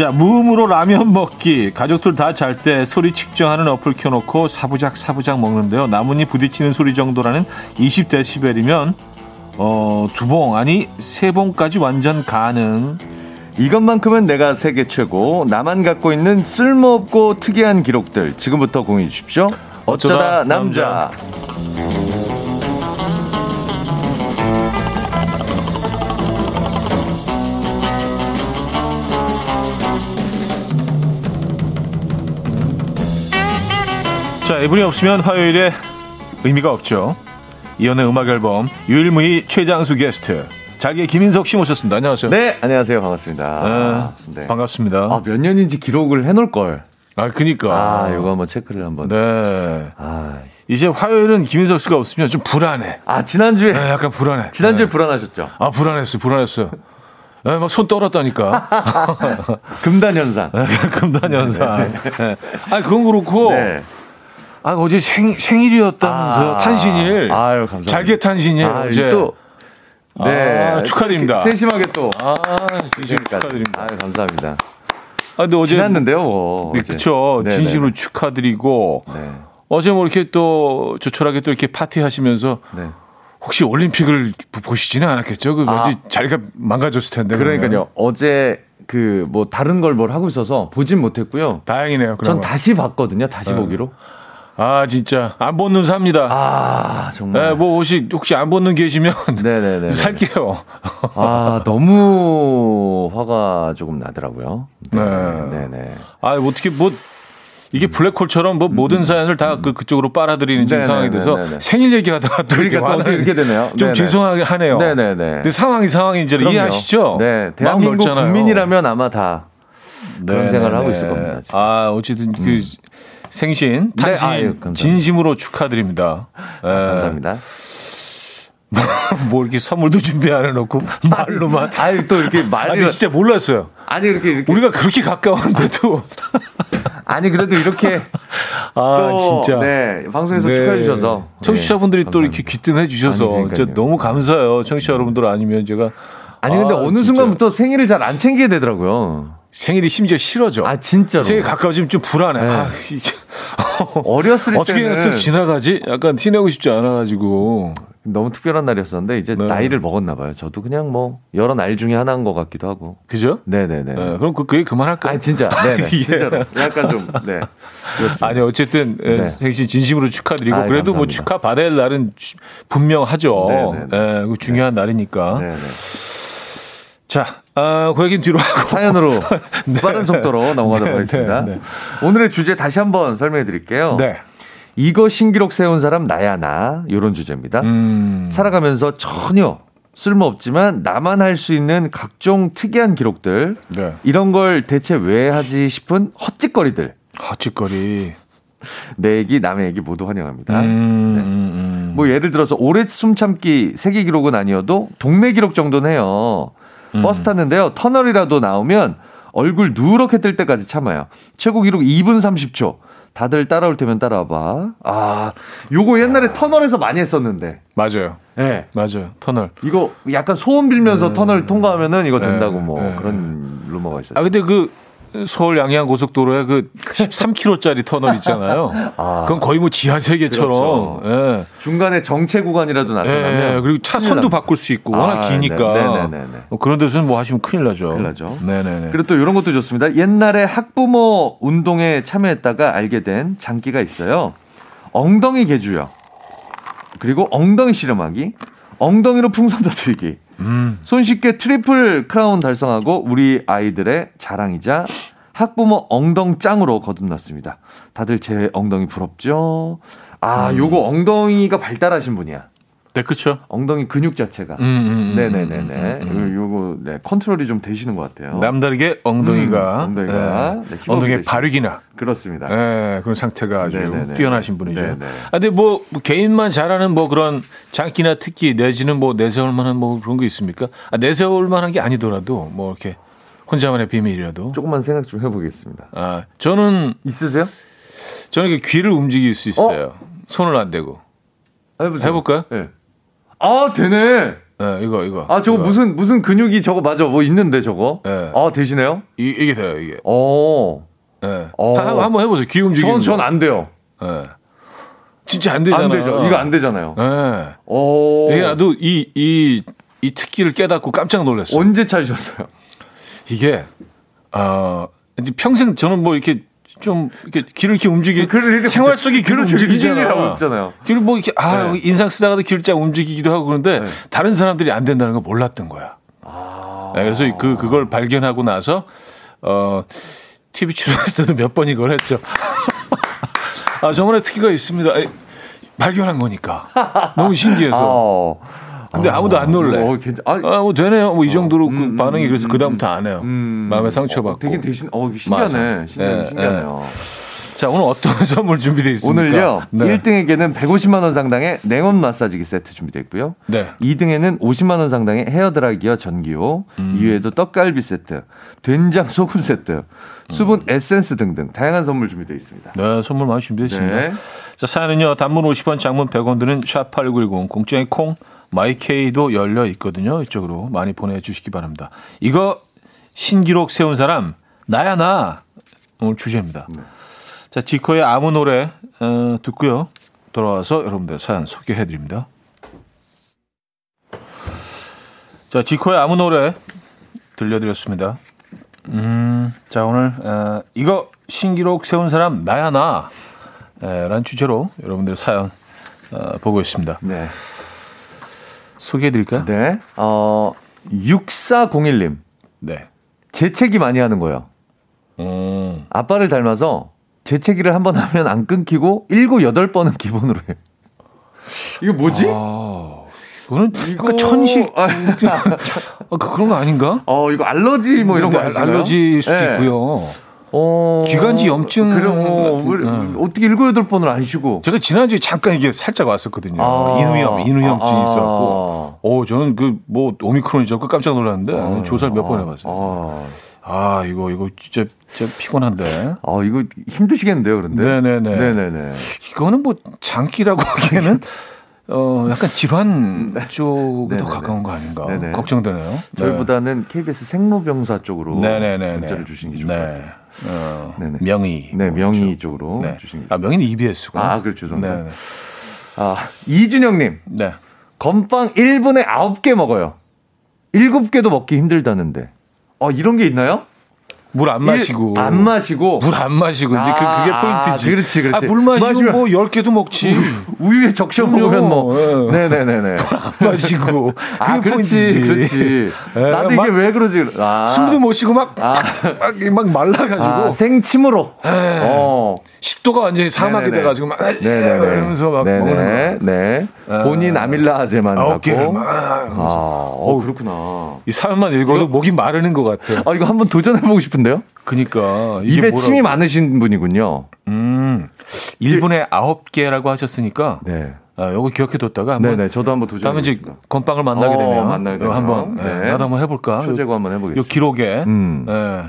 [SPEAKER 1] 자, 무음으로 라면 먹기. 가족들 다 잘 때 소리 측정하는 어플 켜놓고 사부작 사부작 먹는데요. 나뭇잎 부딪히는 소리 정도라는 20데시벨이면 어, 두 봉, 아니 세 봉까지 완전 가능.
[SPEAKER 2] 이것만큼은 내가 세계 최고. 나만 갖고 있는 쓸모없고 특이한 기록들 지금부터 공유해 주십시오. 어쩌다, 어쩌다 남자. 남자.
[SPEAKER 1] 자, 이분이 없으면 화요일에 의미가 없죠. 이연의 음악 앨범 유일무이 최장수 게스트 잘게 김인석 씨 모셨습니다. 안녕하세요.
[SPEAKER 2] 네, 안녕하세요. 반갑습니다.
[SPEAKER 1] 네, 네. 반갑습니다.
[SPEAKER 2] 아, 몇 년인지 기록을 해놓을 걸.
[SPEAKER 1] 아, 그니까.
[SPEAKER 2] 아, 이거 한번 체크를 한번.
[SPEAKER 1] 네. 아. 이제 화요일은 김인석 씨가 없으면 좀 불안해.
[SPEAKER 2] 아, 지난주에.
[SPEAKER 1] 네, 약간 불안해.
[SPEAKER 2] 지난주에
[SPEAKER 1] 네.
[SPEAKER 2] 불안하셨죠?
[SPEAKER 1] 아, 불안했어요. 불안했어요. 네, 막손 떨었다니까.
[SPEAKER 2] 금단 현상.
[SPEAKER 1] 네, 금단 현상. 네. 아, 그건 그렇고. 네. 아, 어제 생, 생일이었다면서요. 아, 탄신일.
[SPEAKER 2] 아유, 감사합니다.
[SPEAKER 1] 잘게 탄신일. 아, 어제. 또. 네. 아, 축하드립니다.
[SPEAKER 2] 세심하게 또.
[SPEAKER 1] 아, 축하드립니다.
[SPEAKER 2] 아유, 감사합니다.
[SPEAKER 1] 아, 근데 어제.
[SPEAKER 2] 지났는데요, 뭐.
[SPEAKER 1] 네, 그쵸. 네네. 진심으로 축하드리고. 네. 어제 뭐 이렇게 또 조촐하게 또 이렇게 파티 하시면서. 네. 혹시 올림픽을 보시지는 않았겠죠? 그 왠지 아. 자리가 망가졌을 텐데.
[SPEAKER 2] 그러니까요. 그러면. 어제 그 뭐 다른 걸 뭘 하고 있어서 보진 못했고요.
[SPEAKER 1] 다행이네요.
[SPEAKER 2] 그러면. 전 다시 봤거든요. 다시 네. 보기로.
[SPEAKER 1] 아 진짜 안 벗는 삽니다.
[SPEAKER 2] 아 정말.
[SPEAKER 1] 네, 뭐 혹시 혹시 안 벗는 계시면 네네네 살게요.
[SPEAKER 2] 아 너무 화가 조금 나더라고요.
[SPEAKER 1] 네. 네네. 아 어떻게 뭐 이게 블랙홀처럼 뭐 모든 음. 사연을 다 그 그쪽으로 빨아들이는 지금 상황이 돼서 생일 얘기하다가 또
[SPEAKER 2] 그러니까 또 이렇게 되네요.
[SPEAKER 1] 좀 네네. 죄송하게 하네요.
[SPEAKER 2] 네네네.
[SPEAKER 1] 근데 상황이 상황인지를 이해하시죠?
[SPEAKER 2] 네. 대한민국 국민이라면 아마 다 그런 네네네. 생활을 하고 있을 겁니다.
[SPEAKER 1] 지금. 아 어쨌든 그 음. 생신 네, 탄신 네, 진심으로 축하드립니다.
[SPEAKER 2] 아, 감사합니다.
[SPEAKER 1] 뭐 이렇게 선물도 준비 안 해놓고 말로만.
[SPEAKER 2] 아니 또 이렇게 말이.
[SPEAKER 1] 아니 진짜 몰랐어요.
[SPEAKER 2] 아니 이렇게, 이렇게.
[SPEAKER 1] 우리가 그렇게 가까운데도.
[SPEAKER 2] 아니 그래도 이렇게. 아 진짜. 네 방송에서 네. 축하해 주셔서.
[SPEAKER 1] 청취자분들이 네, 또 이렇게 귀뜸해 주셔서 진짜 너무 감사해요. 청취자 여러분들 아니면 제가.
[SPEAKER 2] 아니 근데 아, 어느 진짜. 순간부터 생일을 잘 안 챙기게 되더라고요.
[SPEAKER 1] 생일이 심지어 싫어져.
[SPEAKER 2] 아 진짜로.
[SPEAKER 1] 생일 가까워지면 좀 불안해. 네. 아,
[SPEAKER 2] 어렸을
[SPEAKER 1] 어떻게 때는 어떻게 지나가지? 약간 티내고 싶지 않아가지고.
[SPEAKER 2] 너무 특별한 날이었었는데 이제 네. 나이를 먹었나 봐요. 저도 그냥 뭐 여러 날 중에 하나인 것 같기도 하고.
[SPEAKER 1] 그죠?
[SPEAKER 2] 네네네. 네,
[SPEAKER 1] 그럼 그, 그게 그만할까요?
[SPEAKER 2] 아 진짜. 네네. 예. 진짜로. 약간 좀 네.
[SPEAKER 1] 그렇습니다. 아니 어쨌든 예, 네. 생신 진심으로 축하드리고 아이, 그래도 감사합니다. 뭐 축하 받을 날은 분명하죠. 네네. 네, 그 중요한 네. 날이니까. 네네. 자, 아, 그 얘기는 뒤로 하고.
[SPEAKER 2] 사연으로 네. 빠른 속도로 넘어가도록 네, 하겠습니다. 네, 네, 오늘의 주제 다시 한번 설명해 드릴게요. 네. 이거 신기록 세운 사람 나야 나. 요런 주제입니다. 음. 살아가면서 전혀 쓸모없지만 나만 할 수 있는 각종 특이한 기록들. 네. 이런 걸 대체 왜 하지 싶은 헛짓거리들.
[SPEAKER 1] 헛짓거리.
[SPEAKER 2] 내 얘기, 남의 얘기 모두 환영합니다. 음, 네. 음, 음. 뭐 예를 들어서 오래 숨 참기 세계 기록은 아니어도 동네 기록 정도는 해요. 음. 버스 탔는데요. 터널이라도 나오면 얼굴 누렇게 뜰 때까지 참아요. 최고 기록 2분 30초. 다들 따라올 테면 따라와봐. 아, 요거 옛날에 아. 터널에서 많이 했었는데.
[SPEAKER 1] 맞아요. 예. 네. 맞아요. 터널.
[SPEAKER 2] 이거 약간 소음 빌면서 음. 터널 통과하면은 이거 된다고 네. 뭐 네. 그런 루머가 있었죠.
[SPEAKER 1] 아, 근데 그 서울 양양 고속도로에 그 13km짜리 터널 있잖아요. 아, 그건 거의 뭐 지하 세계처럼. 그렇죠. 예.
[SPEAKER 2] 중간에 정체 구간이라도 나타나면
[SPEAKER 1] 예, 그리고 차 선도 바꿀 수 있고 워낙 아, 기니까. 네, 네, 네, 네. 뭐 그런 데서는 뭐 하시면 큰일 나죠.
[SPEAKER 2] 큰일 나죠.
[SPEAKER 1] 네네네.
[SPEAKER 2] 그리고 또 이런 것도 좋습니다. 옛날에 학부모 운동회에 참여했다가 알게 된 장기가 있어요. 엉덩이 계주요. 그리고 엉덩이 씨름하기, 엉덩이로 풍선 터뜨리기. 음. 손쉽게 트리플 크라운 달성하고 우리 아이들의 자랑이자 학부모 엉덩짱으로 거듭났습니다. 다들 제 엉덩이 부럽죠? 아, 음. 요거 엉덩이가 발달하신 분이야.
[SPEAKER 1] 네, 그렇죠.
[SPEAKER 2] 엉덩이 근육 자체가. 음, 음, 음 네네 네네. 음, 음, 음, 요거 네, 컨트롤이 좀 되시는 것 같아요.
[SPEAKER 1] 남다르게 엉덩이가 엉덩이가 네, 네, 엉덩이의 발육이나
[SPEAKER 2] 그렇습니다.
[SPEAKER 1] 네, 그런 상태가 아주 네네네. 뛰어나신 분이죠. 네네. 아, 근데 뭐, 뭐 개인만 잘하는 뭐 그런 장기나 특기 내지는 뭐 내세울 만한 뭐 그런 게 있습니까? 아, 내세울 만한 게 아니더라도 뭐 이렇게 혼자만의 비밀이라도
[SPEAKER 2] 조금만 생각 좀 해보겠습니다.
[SPEAKER 1] 아, 저는
[SPEAKER 2] 있으세요?
[SPEAKER 1] 저는 귀를 움직일 수 있어요. 어? 손을 안 대고.
[SPEAKER 2] 해보세요.
[SPEAKER 1] 해볼까요?
[SPEAKER 2] 네. 아, 되네.
[SPEAKER 1] 네, 이거, 이거.
[SPEAKER 2] 아, 저거
[SPEAKER 1] 이거.
[SPEAKER 2] 무슨, 무슨 근육이 저거 맞아. 뭐 있는데, 저거. 네. 아, 되시네요?
[SPEAKER 1] 이, 이게 돼요, 이게.
[SPEAKER 2] 어.
[SPEAKER 1] 네. 어. 한, 한번 해 보세요. 귀 움직이는
[SPEAKER 2] 전, 전안 돼요. 네.
[SPEAKER 1] 진짜 안 되잖아요.
[SPEAKER 2] 안 되죠. 이거 안 되잖아요.
[SPEAKER 1] 네. 오. 이게 나도 이, 이, 이 특기를 깨닫고 깜짝 놀랐어요.
[SPEAKER 2] 언제 찾으셨어요?
[SPEAKER 1] 이게, 어, 이제 평생 저는 뭐 이렇게 좀 이렇게 귀를 이렇게 움직이 생활 속에 귀를 움직이잖아요.
[SPEAKER 2] 있잖아요.
[SPEAKER 1] 귀를 뭐 이렇게 아 네. 인상 쓰다가도 귀를 쫙 움직이기도 하고 그런데 네. 다른 사람들이 안 된다는 걸 몰랐던 거야. 아. 네, 그래서 그 그걸 발견하고 나서 어 TV 출연할 때도 몇 번 이걸 했죠. 아 저번에 특기가 있습니다. 발견한 거니까 너무 신기해서. 아. 근데 어, 아무도 안 놀래. 어, 괜찮, 아, 아, 뭐 되네요. 뭐 이 정도로 그 음, 그 반응이 그래서 그 다음부터 안 해요. 음, 마음에 상처받고. 어,
[SPEAKER 2] 되게 대신, 어, 신기하네. 신기하네. 네, 신기하네요.
[SPEAKER 1] 네. 자, 오늘 어떤 선물 준비되어 있습니까?
[SPEAKER 2] 오늘요. 네. 1등에게는 150만 원 상당의 냉온 마사지기 세트 준비되어 있고요. 네. 2등에는 50만 원 상당의 헤어 드라이기와 전기요. 음. 이외에도 떡갈비 세트, 된장 소금 세트, 수분 음. 에센스 등등 다양한 선물 준비되어 있습니다.
[SPEAKER 1] 네, 선물 많이 준비되어 있습니다. 네. 자, 사연은요. 단문 50원, 장문 100원 드는 샵8910 공짜의 콩 마이케이도 열려 있거든요. 이쪽으로 많이 보내주시기 바랍니다. 이거 신기록 세운 사람 나야 나 오늘 주제입니다. 네. 자 지코의 아무 노래 어, 듣고요. 돌아와서 여러분들 사연 소개해드립니다. 자 지코의 아무 노래 들려드렸습니다. 음, 자 오늘 어, 이거 신기록 세운 사람 나야 나 라는 주제로 여러분들 사연 어, 보고 있습니다. 네. 소개해 드릴까요?
[SPEAKER 2] 네. 어, 6401님. 네. 재채기 많이 하는 거예요. 음. 아빠를 닮아서 재채기를 한 번 하면 안 끊기고 7, 8번은 기본으로 해요. 이거 뭐지? 아,
[SPEAKER 1] 이거는 약간 천식. 아, 그, 그런 거 아닌가?
[SPEAKER 2] 어, 이거 알러지 뭐 이런 거
[SPEAKER 1] 알러지일 수도 네. 있고요. 어, 기관지 염증.
[SPEAKER 2] 그럼, 어, 네. 어떻게 일곱, 여덟 번을 안 쉬고.
[SPEAKER 1] 제가 지난주에 잠깐 이게 살짝 왔었거든요. 아, 인후염, 인후염증이 아, 있었고. 어, 저는 그, 뭐, 오미크론이죠. 그 깜짝 놀랐는데, 아, 조사를 몇 번 해봤어요. 아, 아, 이거, 이거 진짜, 진짜 피곤한데.
[SPEAKER 2] 아, 이거 힘드시겠는데요, 그런데?
[SPEAKER 1] 네네네. 네네네. 이거는 뭐, 장기라고 하기에는 어, 약간 질환 네. 쪽에 더 가까운 거 아닌가 네네. 걱정되네요.
[SPEAKER 2] 저희보다는 네. KBS 생로병사 쪽으로 네네네. 문자를 주신 게 좋을 것 같아요.
[SPEAKER 1] 어, 명의.
[SPEAKER 2] 네, 명의 그렇죠. 쪽으로 네. 주신
[SPEAKER 1] 아, 명의는 EBS고.
[SPEAKER 2] 아, 그렇죠. 네. 아, 이준영 님. 네. 건빵 1분에 9개 먹어요. 7개도 먹기 힘들다는데. 어, 이런 게 있나요?
[SPEAKER 1] 물 안 마시고.
[SPEAKER 2] 안 마시고.
[SPEAKER 1] 물 안 마시고. 아, 이제 그, 그게 아, 포인트지.
[SPEAKER 2] 그렇지, 그렇지.
[SPEAKER 1] 아, 물 마시면 뭐 10개도 먹지.
[SPEAKER 2] 우유, 에 적셔 먹으면 뭐. 네. 네네네네.
[SPEAKER 1] 안 마시고.
[SPEAKER 2] 아, 그렇지, 포인트지. 그렇지. 네, 나도 이게 왜 그러지.
[SPEAKER 1] 아. 숨도 못 쉬고 막, 아. 막, 막 말라가지고. 아,
[SPEAKER 2] 생침으로.
[SPEAKER 1] 네. 어. 식도가 완전히 사막이. 돼가지고 막. 네네네. 이러면서 막 네네. 먹는 거.
[SPEAKER 2] 네. 본인 아밀라제만
[SPEAKER 1] 갖고. 막.
[SPEAKER 2] 아, 어, 그렇구나.
[SPEAKER 1] 이 사연만 읽어도 이거, 목이 마르는 것 같아요.
[SPEAKER 2] 아, 이거 한번 도전해보고 싶은데 요?
[SPEAKER 1] 그니까.
[SPEAKER 2] 입에 뭐라고. 침이 많으신 분이군요.
[SPEAKER 1] 음. 1분에 9개라고 하셨으니까. 네. 아, 요거 기억해 뒀다가 한번 네네,
[SPEAKER 2] 저도 한번 도전해 다음에 이제
[SPEAKER 1] 건빵을 만나게 어, 되면 만나게 되면 한번 네. 네. 나도 한번 해볼까?
[SPEAKER 2] 초제고 한번 해보겠습니다.
[SPEAKER 1] 요 기록에 음. 네.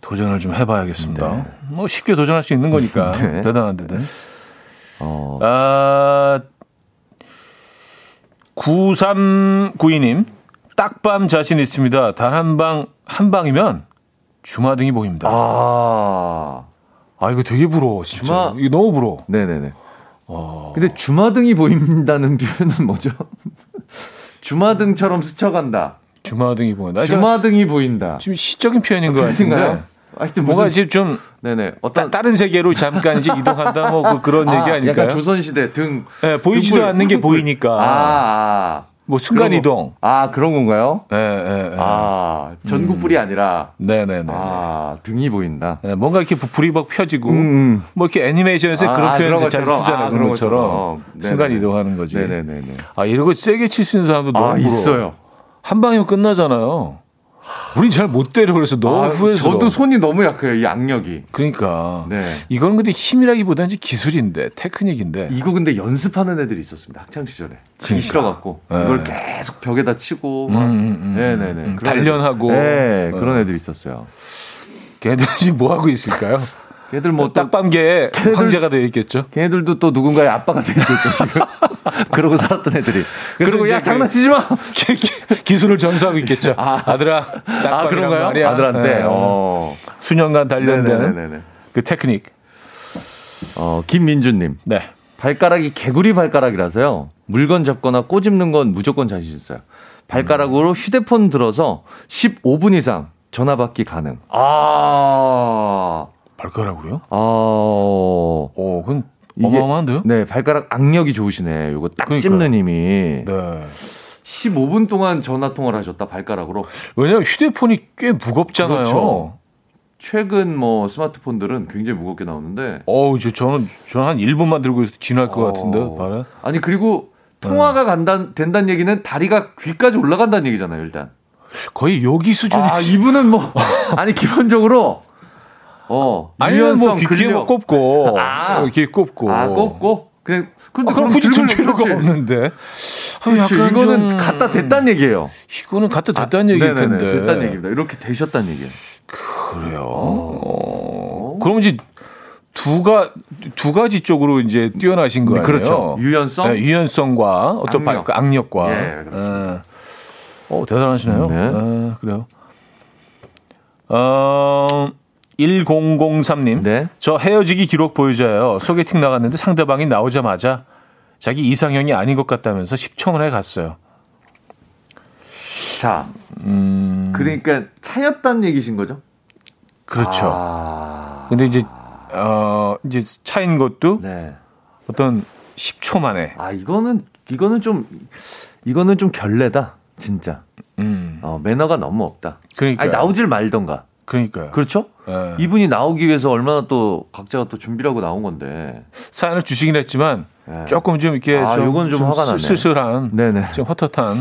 [SPEAKER 1] 도전을 좀 해봐야겠습니다. 네. 뭐 쉽게 도전할 수 있는 거니까 네. 대단한데든. 어. 아 9392님 딱밤 자신 있습니다. 단 한 방 한 방이면 주마 등이 보입니다. 아. 아, 이거 되게 부러워, 진짜. 주마... 이거 너무 부러워.
[SPEAKER 2] 네네네. 어... 근데 주마등이 보인다는 표현은 뭐죠? 주마등처럼 스쳐간다.
[SPEAKER 1] 주마등이 보인다.
[SPEAKER 2] 주마등이 보인다.
[SPEAKER 1] 지금 시적인 표현인 것 같은데. 하여튼 뭔가 이제 좀 네네 어떤 다른 세계로 잠깐 이제 이동한다 뭐 그, 런 아, 얘기 아닐까요?
[SPEAKER 2] 약간 조선시대 등
[SPEAKER 1] 네, 보이지도 등불, 않는 게 보이니까.
[SPEAKER 2] 아, 아.
[SPEAKER 1] 뭐 순간 이동.
[SPEAKER 2] 아 그런 건가요?
[SPEAKER 1] 네, 네, 네.
[SPEAKER 2] 아 전구불이 음. 아니라.
[SPEAKER 1] 네네네.
[SPEAKER 2] 아 등이 보인다.
[SPEAKER 1] 네, 뭔가 이렇게 불이 막 펴지고, 음. 음. 뭐 이렇게 애니메이션에서 아, 그런 아, 표현 잘 쓰잖아요. 아, 그런 것처럼 순간 이동하는 거지.
[SPEAKER 2] 네네네.
[SPEAKER 1] 아 이런 거 세게 칠 수 있는 사람도
[SPEAKER 2] 아,
[SPEAKER 1] 너무 아,
[SPEAKER 2] 있어요.
[SPEAKER 1] 한 방이면 끝나잖아요. 우린 잘 못 때려 그래서 너무 아, 후회스러
[SPEAKER 2] 저도 손이 너무 약해요 이 악력이.
[SPEAKER 1] 그러니까. 네. 이건 근데 힘이라기보다는 기술인데 테크닉인데.
[SPEAKER 2] 이거 근데 연습하는 애들이 있었습니다 학창 시절에. 그러니까. 싫어갖고 네. 이걸 계속 벽에다 치고 막. 음, 음, 음, 네네네. 음,
[SPEAKER 1] 단련하고.
[SPEAKER 2] 네 그런 애들이 있었어요.
[SPEAKER 1] 걔들 지금 뭐 하고 있을까요?
[SPEAKER 2] 걔들 뭐
[SPEAKER 1] 딱밤계 황제가 되어 있겠죠.
[SPEAKER 2] 걔들도 또 누군가의 아빠가 되어 있겠죠 지금. 그러고 살았던 애들이. 그리고 야 장난치지 마.
[SPEAKER 1] 기, 술을 전수하고 있겠죠. 아, 아들아,
[SPEAKER 2] 아 그런가요? 말이야. 아들한테 네. 어.
[SPEAKER 1] 수년간 단련된 네네네네. 그 테크닉.
[SPEAKER 2] 어 김민주님.
[SPEAKER 1] 네.
[SPEAKER 2] 발가락이 개구리 발가락이라서요. 물건 잡거나 꼬집는 건 무조건 자신 있어요. 발가락으로 휴대폰 들어서 15분 이상 전화 받기 가능. 아.
[SPEAKER 1] 발가락으로요?
[SPEAKER 2] 어.
[SPEAKER 1] 어, 그건 어마어마한데요?
[SPEAKER 2] 네, 발가락 악력이 좋으시네. 요거 딱 그러니까요. 찝는 힘이.
[SPEAKER 1] 네.
[SPEAKER 2] 15분 동안 전화 통화를 하셨다 발가락으로.
[SPEAKER 1] 왜냐면 휴대폰이 꽤 무겁잖아요. 그렇죠.
[SPEAKER 2] 최근 뭐 스마트폰들은 굉장히 무겁게 나오는데.
[SPEAKER 1] 어우, 저 저는 저는 한 1분만 들고 지날 것 어... 같은데. 발에.
[SPEAKER 2] 아니 그리고 통화가 간다 된다는 얘기는 다리가 귀까지 올라간다는 얘기잖아요, 일단.
[SPEAKER 1] 거의 여기 수준이.
[SPEAKER 2] 아, 이분은 뭐 아니 기본적으로 어.
[SPEAKER 1] 아니면 뭐 귀에 뭐 꼽고. 아. 귀에 꼽고.
[SPEAKER 2] 아, 꼽고? 그냥
[SPEAKER 1] 근데 아, 그럼 굳이 들 필요가 그렇지. 없는데.
[SPEAKER 2] 아, 약간 이거는 좀... 갖다 댔다는 얘기예요.
[SPEAKER 1] 이거는 갖다 댔다는 아, 얘기일 텐데.
[SPEAKER 2] 댔다는 얘기입니다. 이렇게 되셨다는 얘기예요.
[SPEAKER 1] 그래요. 어. 어. 그럼 이제 두가 두 가지 쪽으로 이제 뛰어나신 거예요.
[SPEAKER 2] 그렇죠. 유연성,
[SPEAKER 1] 네, 유연성과 어떤 악력. 발, 악력과. 예, 네. 어 대단하시네요. 네. 네, 그래요. 어 1003님. 네. 저 헤어지기 기록 보여줘요. 소개팅 나갔는데 상대방이 나오자마자 자기 이상형이 아닌 것 같다면서 10초 만에 갔어요.
[SPEAKER 2] 자, 음... 그러니까 차였다는 얘기신 거죠?
[SPEAKER 1] 그렇죠. 아... 근데 이제 어 이제 차인 것도 네. 어떤 10초 만에.
[SPEAKER 2] 아 이거는 이거는 좀 이거는 좀 결례다 진짜. 음. 어 매너가 너무 없다.
[SPEAKER 1] 그러니까
[SPEAKER 2] 나오질 말던가.
[SPEAKER 1] 그러니까요.
[SPEAKER 2] 그렇죠? 네. 이분이 나오기 위해서 얼마나 또 각자가 또 준비를 하고 나온 건데.
[SPEAKER 1] 사연을 주시긴 했지만 네. 조금 좀 이렇게 아, 좀, 요건 좀, 좀 화가. 쓸쓸한, 네네. 좀 헛헛한,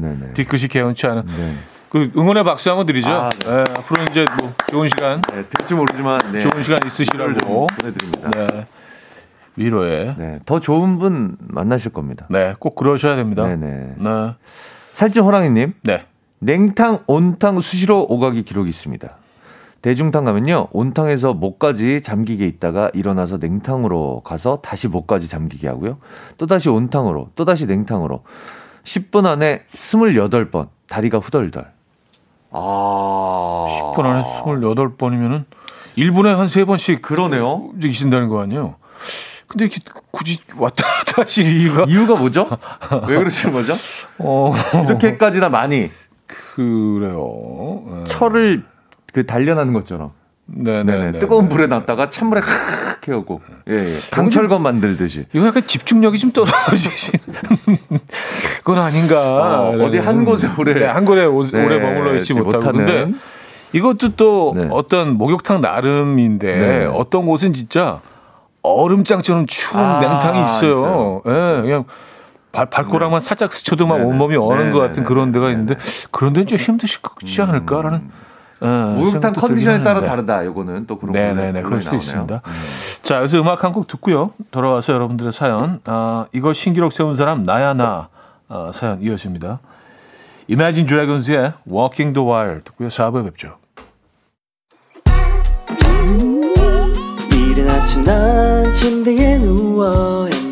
[SPEAKER 1] 네. 뒤끝이 개운치 않은. 네. 그 응원의 박수 한번 드리죠. 아, 네. 네. 앞으로 이제 뭐 좋은 시간.
[SPEAKER 2] 네, 될지 모르지만
[SPEAKER 1] 네. 좋은 시간 있으시라고
[SPEAKER 2] 보내드립니다.
[SPEAKER 1] 네. 위로에.
[SPEAKER 2] 네, 더 좋은 분 만나실 겁니다.
[SPEAKER 1] 네, 꼭 그러셔야 됩니다. 네네. 네.
[SPEAKER 2] 살찐 호랑이님.
[SPEAKER 1] 네.
[SPEAKER 2] 냉탕, 온탕 수시로 오가기 기록이 있습니다. 대중탕 가면요, 온탕에서 목까지 잠기게 있다가 일어나서 냉탕으로 가서 다시 목까지 잠기게 하고요. 또다시 온탕으로, 또다시 냉탕으로. 10분 안에 28번, 다리가 후덜덜.
[SPEAKER 1] 아. 10분 안에 28번이면은 1분에 한 3번씩
[SPEAKER 2] 그러네요.
[SPEAKER 1] 움직이신다는 거 아니에요? 근데 이렇게 굳이 왔다 갔다 하실 이유가
[SPEAKER 2] 이유가 뭐죠? 왜 그러시는 거죠? 어. 이렇게까지나 많이
[SPEAKER 1] 그래요.
[SPEAKER 2] 네. 철을 그 단련하는 것처럼. 네네. 네, 뜨거운 불에 놨다가 찬물에 칵 해오고. 예, 예. 강철검 만들듯이.
[SPEAKER 1] 이거 약간 집중력이 좀 떨어지신. 그건 아닌가.
[SPEAKER 2] 어, 디한 곳에 오래.
[SPEAKER 1] 네, 한 곳에 오, 네, 래 머물러 있지 못하고. 못하는. 근데 이것도 또 네. 어떤 목욕탕 나름인데 네. 어떤 곳은 진짜 얼음장처럼 추운 아, 냉탕이 있어요. 예, 네, 그냥 발, 발가락만 네. 살짝 스쳐도 막 온몸이 얼는 것 같은 그런 데가 있는데 그런 데는 좀 힘드시지 않을까라는. 음.
[SPEAKER 2] 어, 목욕탕 컨디션에 따라 다르다. 요거는 또 그런
[SPEAKER 1] 네네네 그럴 수도 나오네요. 있습니다. 음. 자 여기서 음악 한 곡 듣고요. 돌아와서 여러분들의 사연 아, 이거 신기록 세운 사람 나야 나 아, 사연 이어집니다. Imagine Dragons의 Walking the Wire 듣고요. 4부에 뵙죠. 이른 아침 난 침대에 누워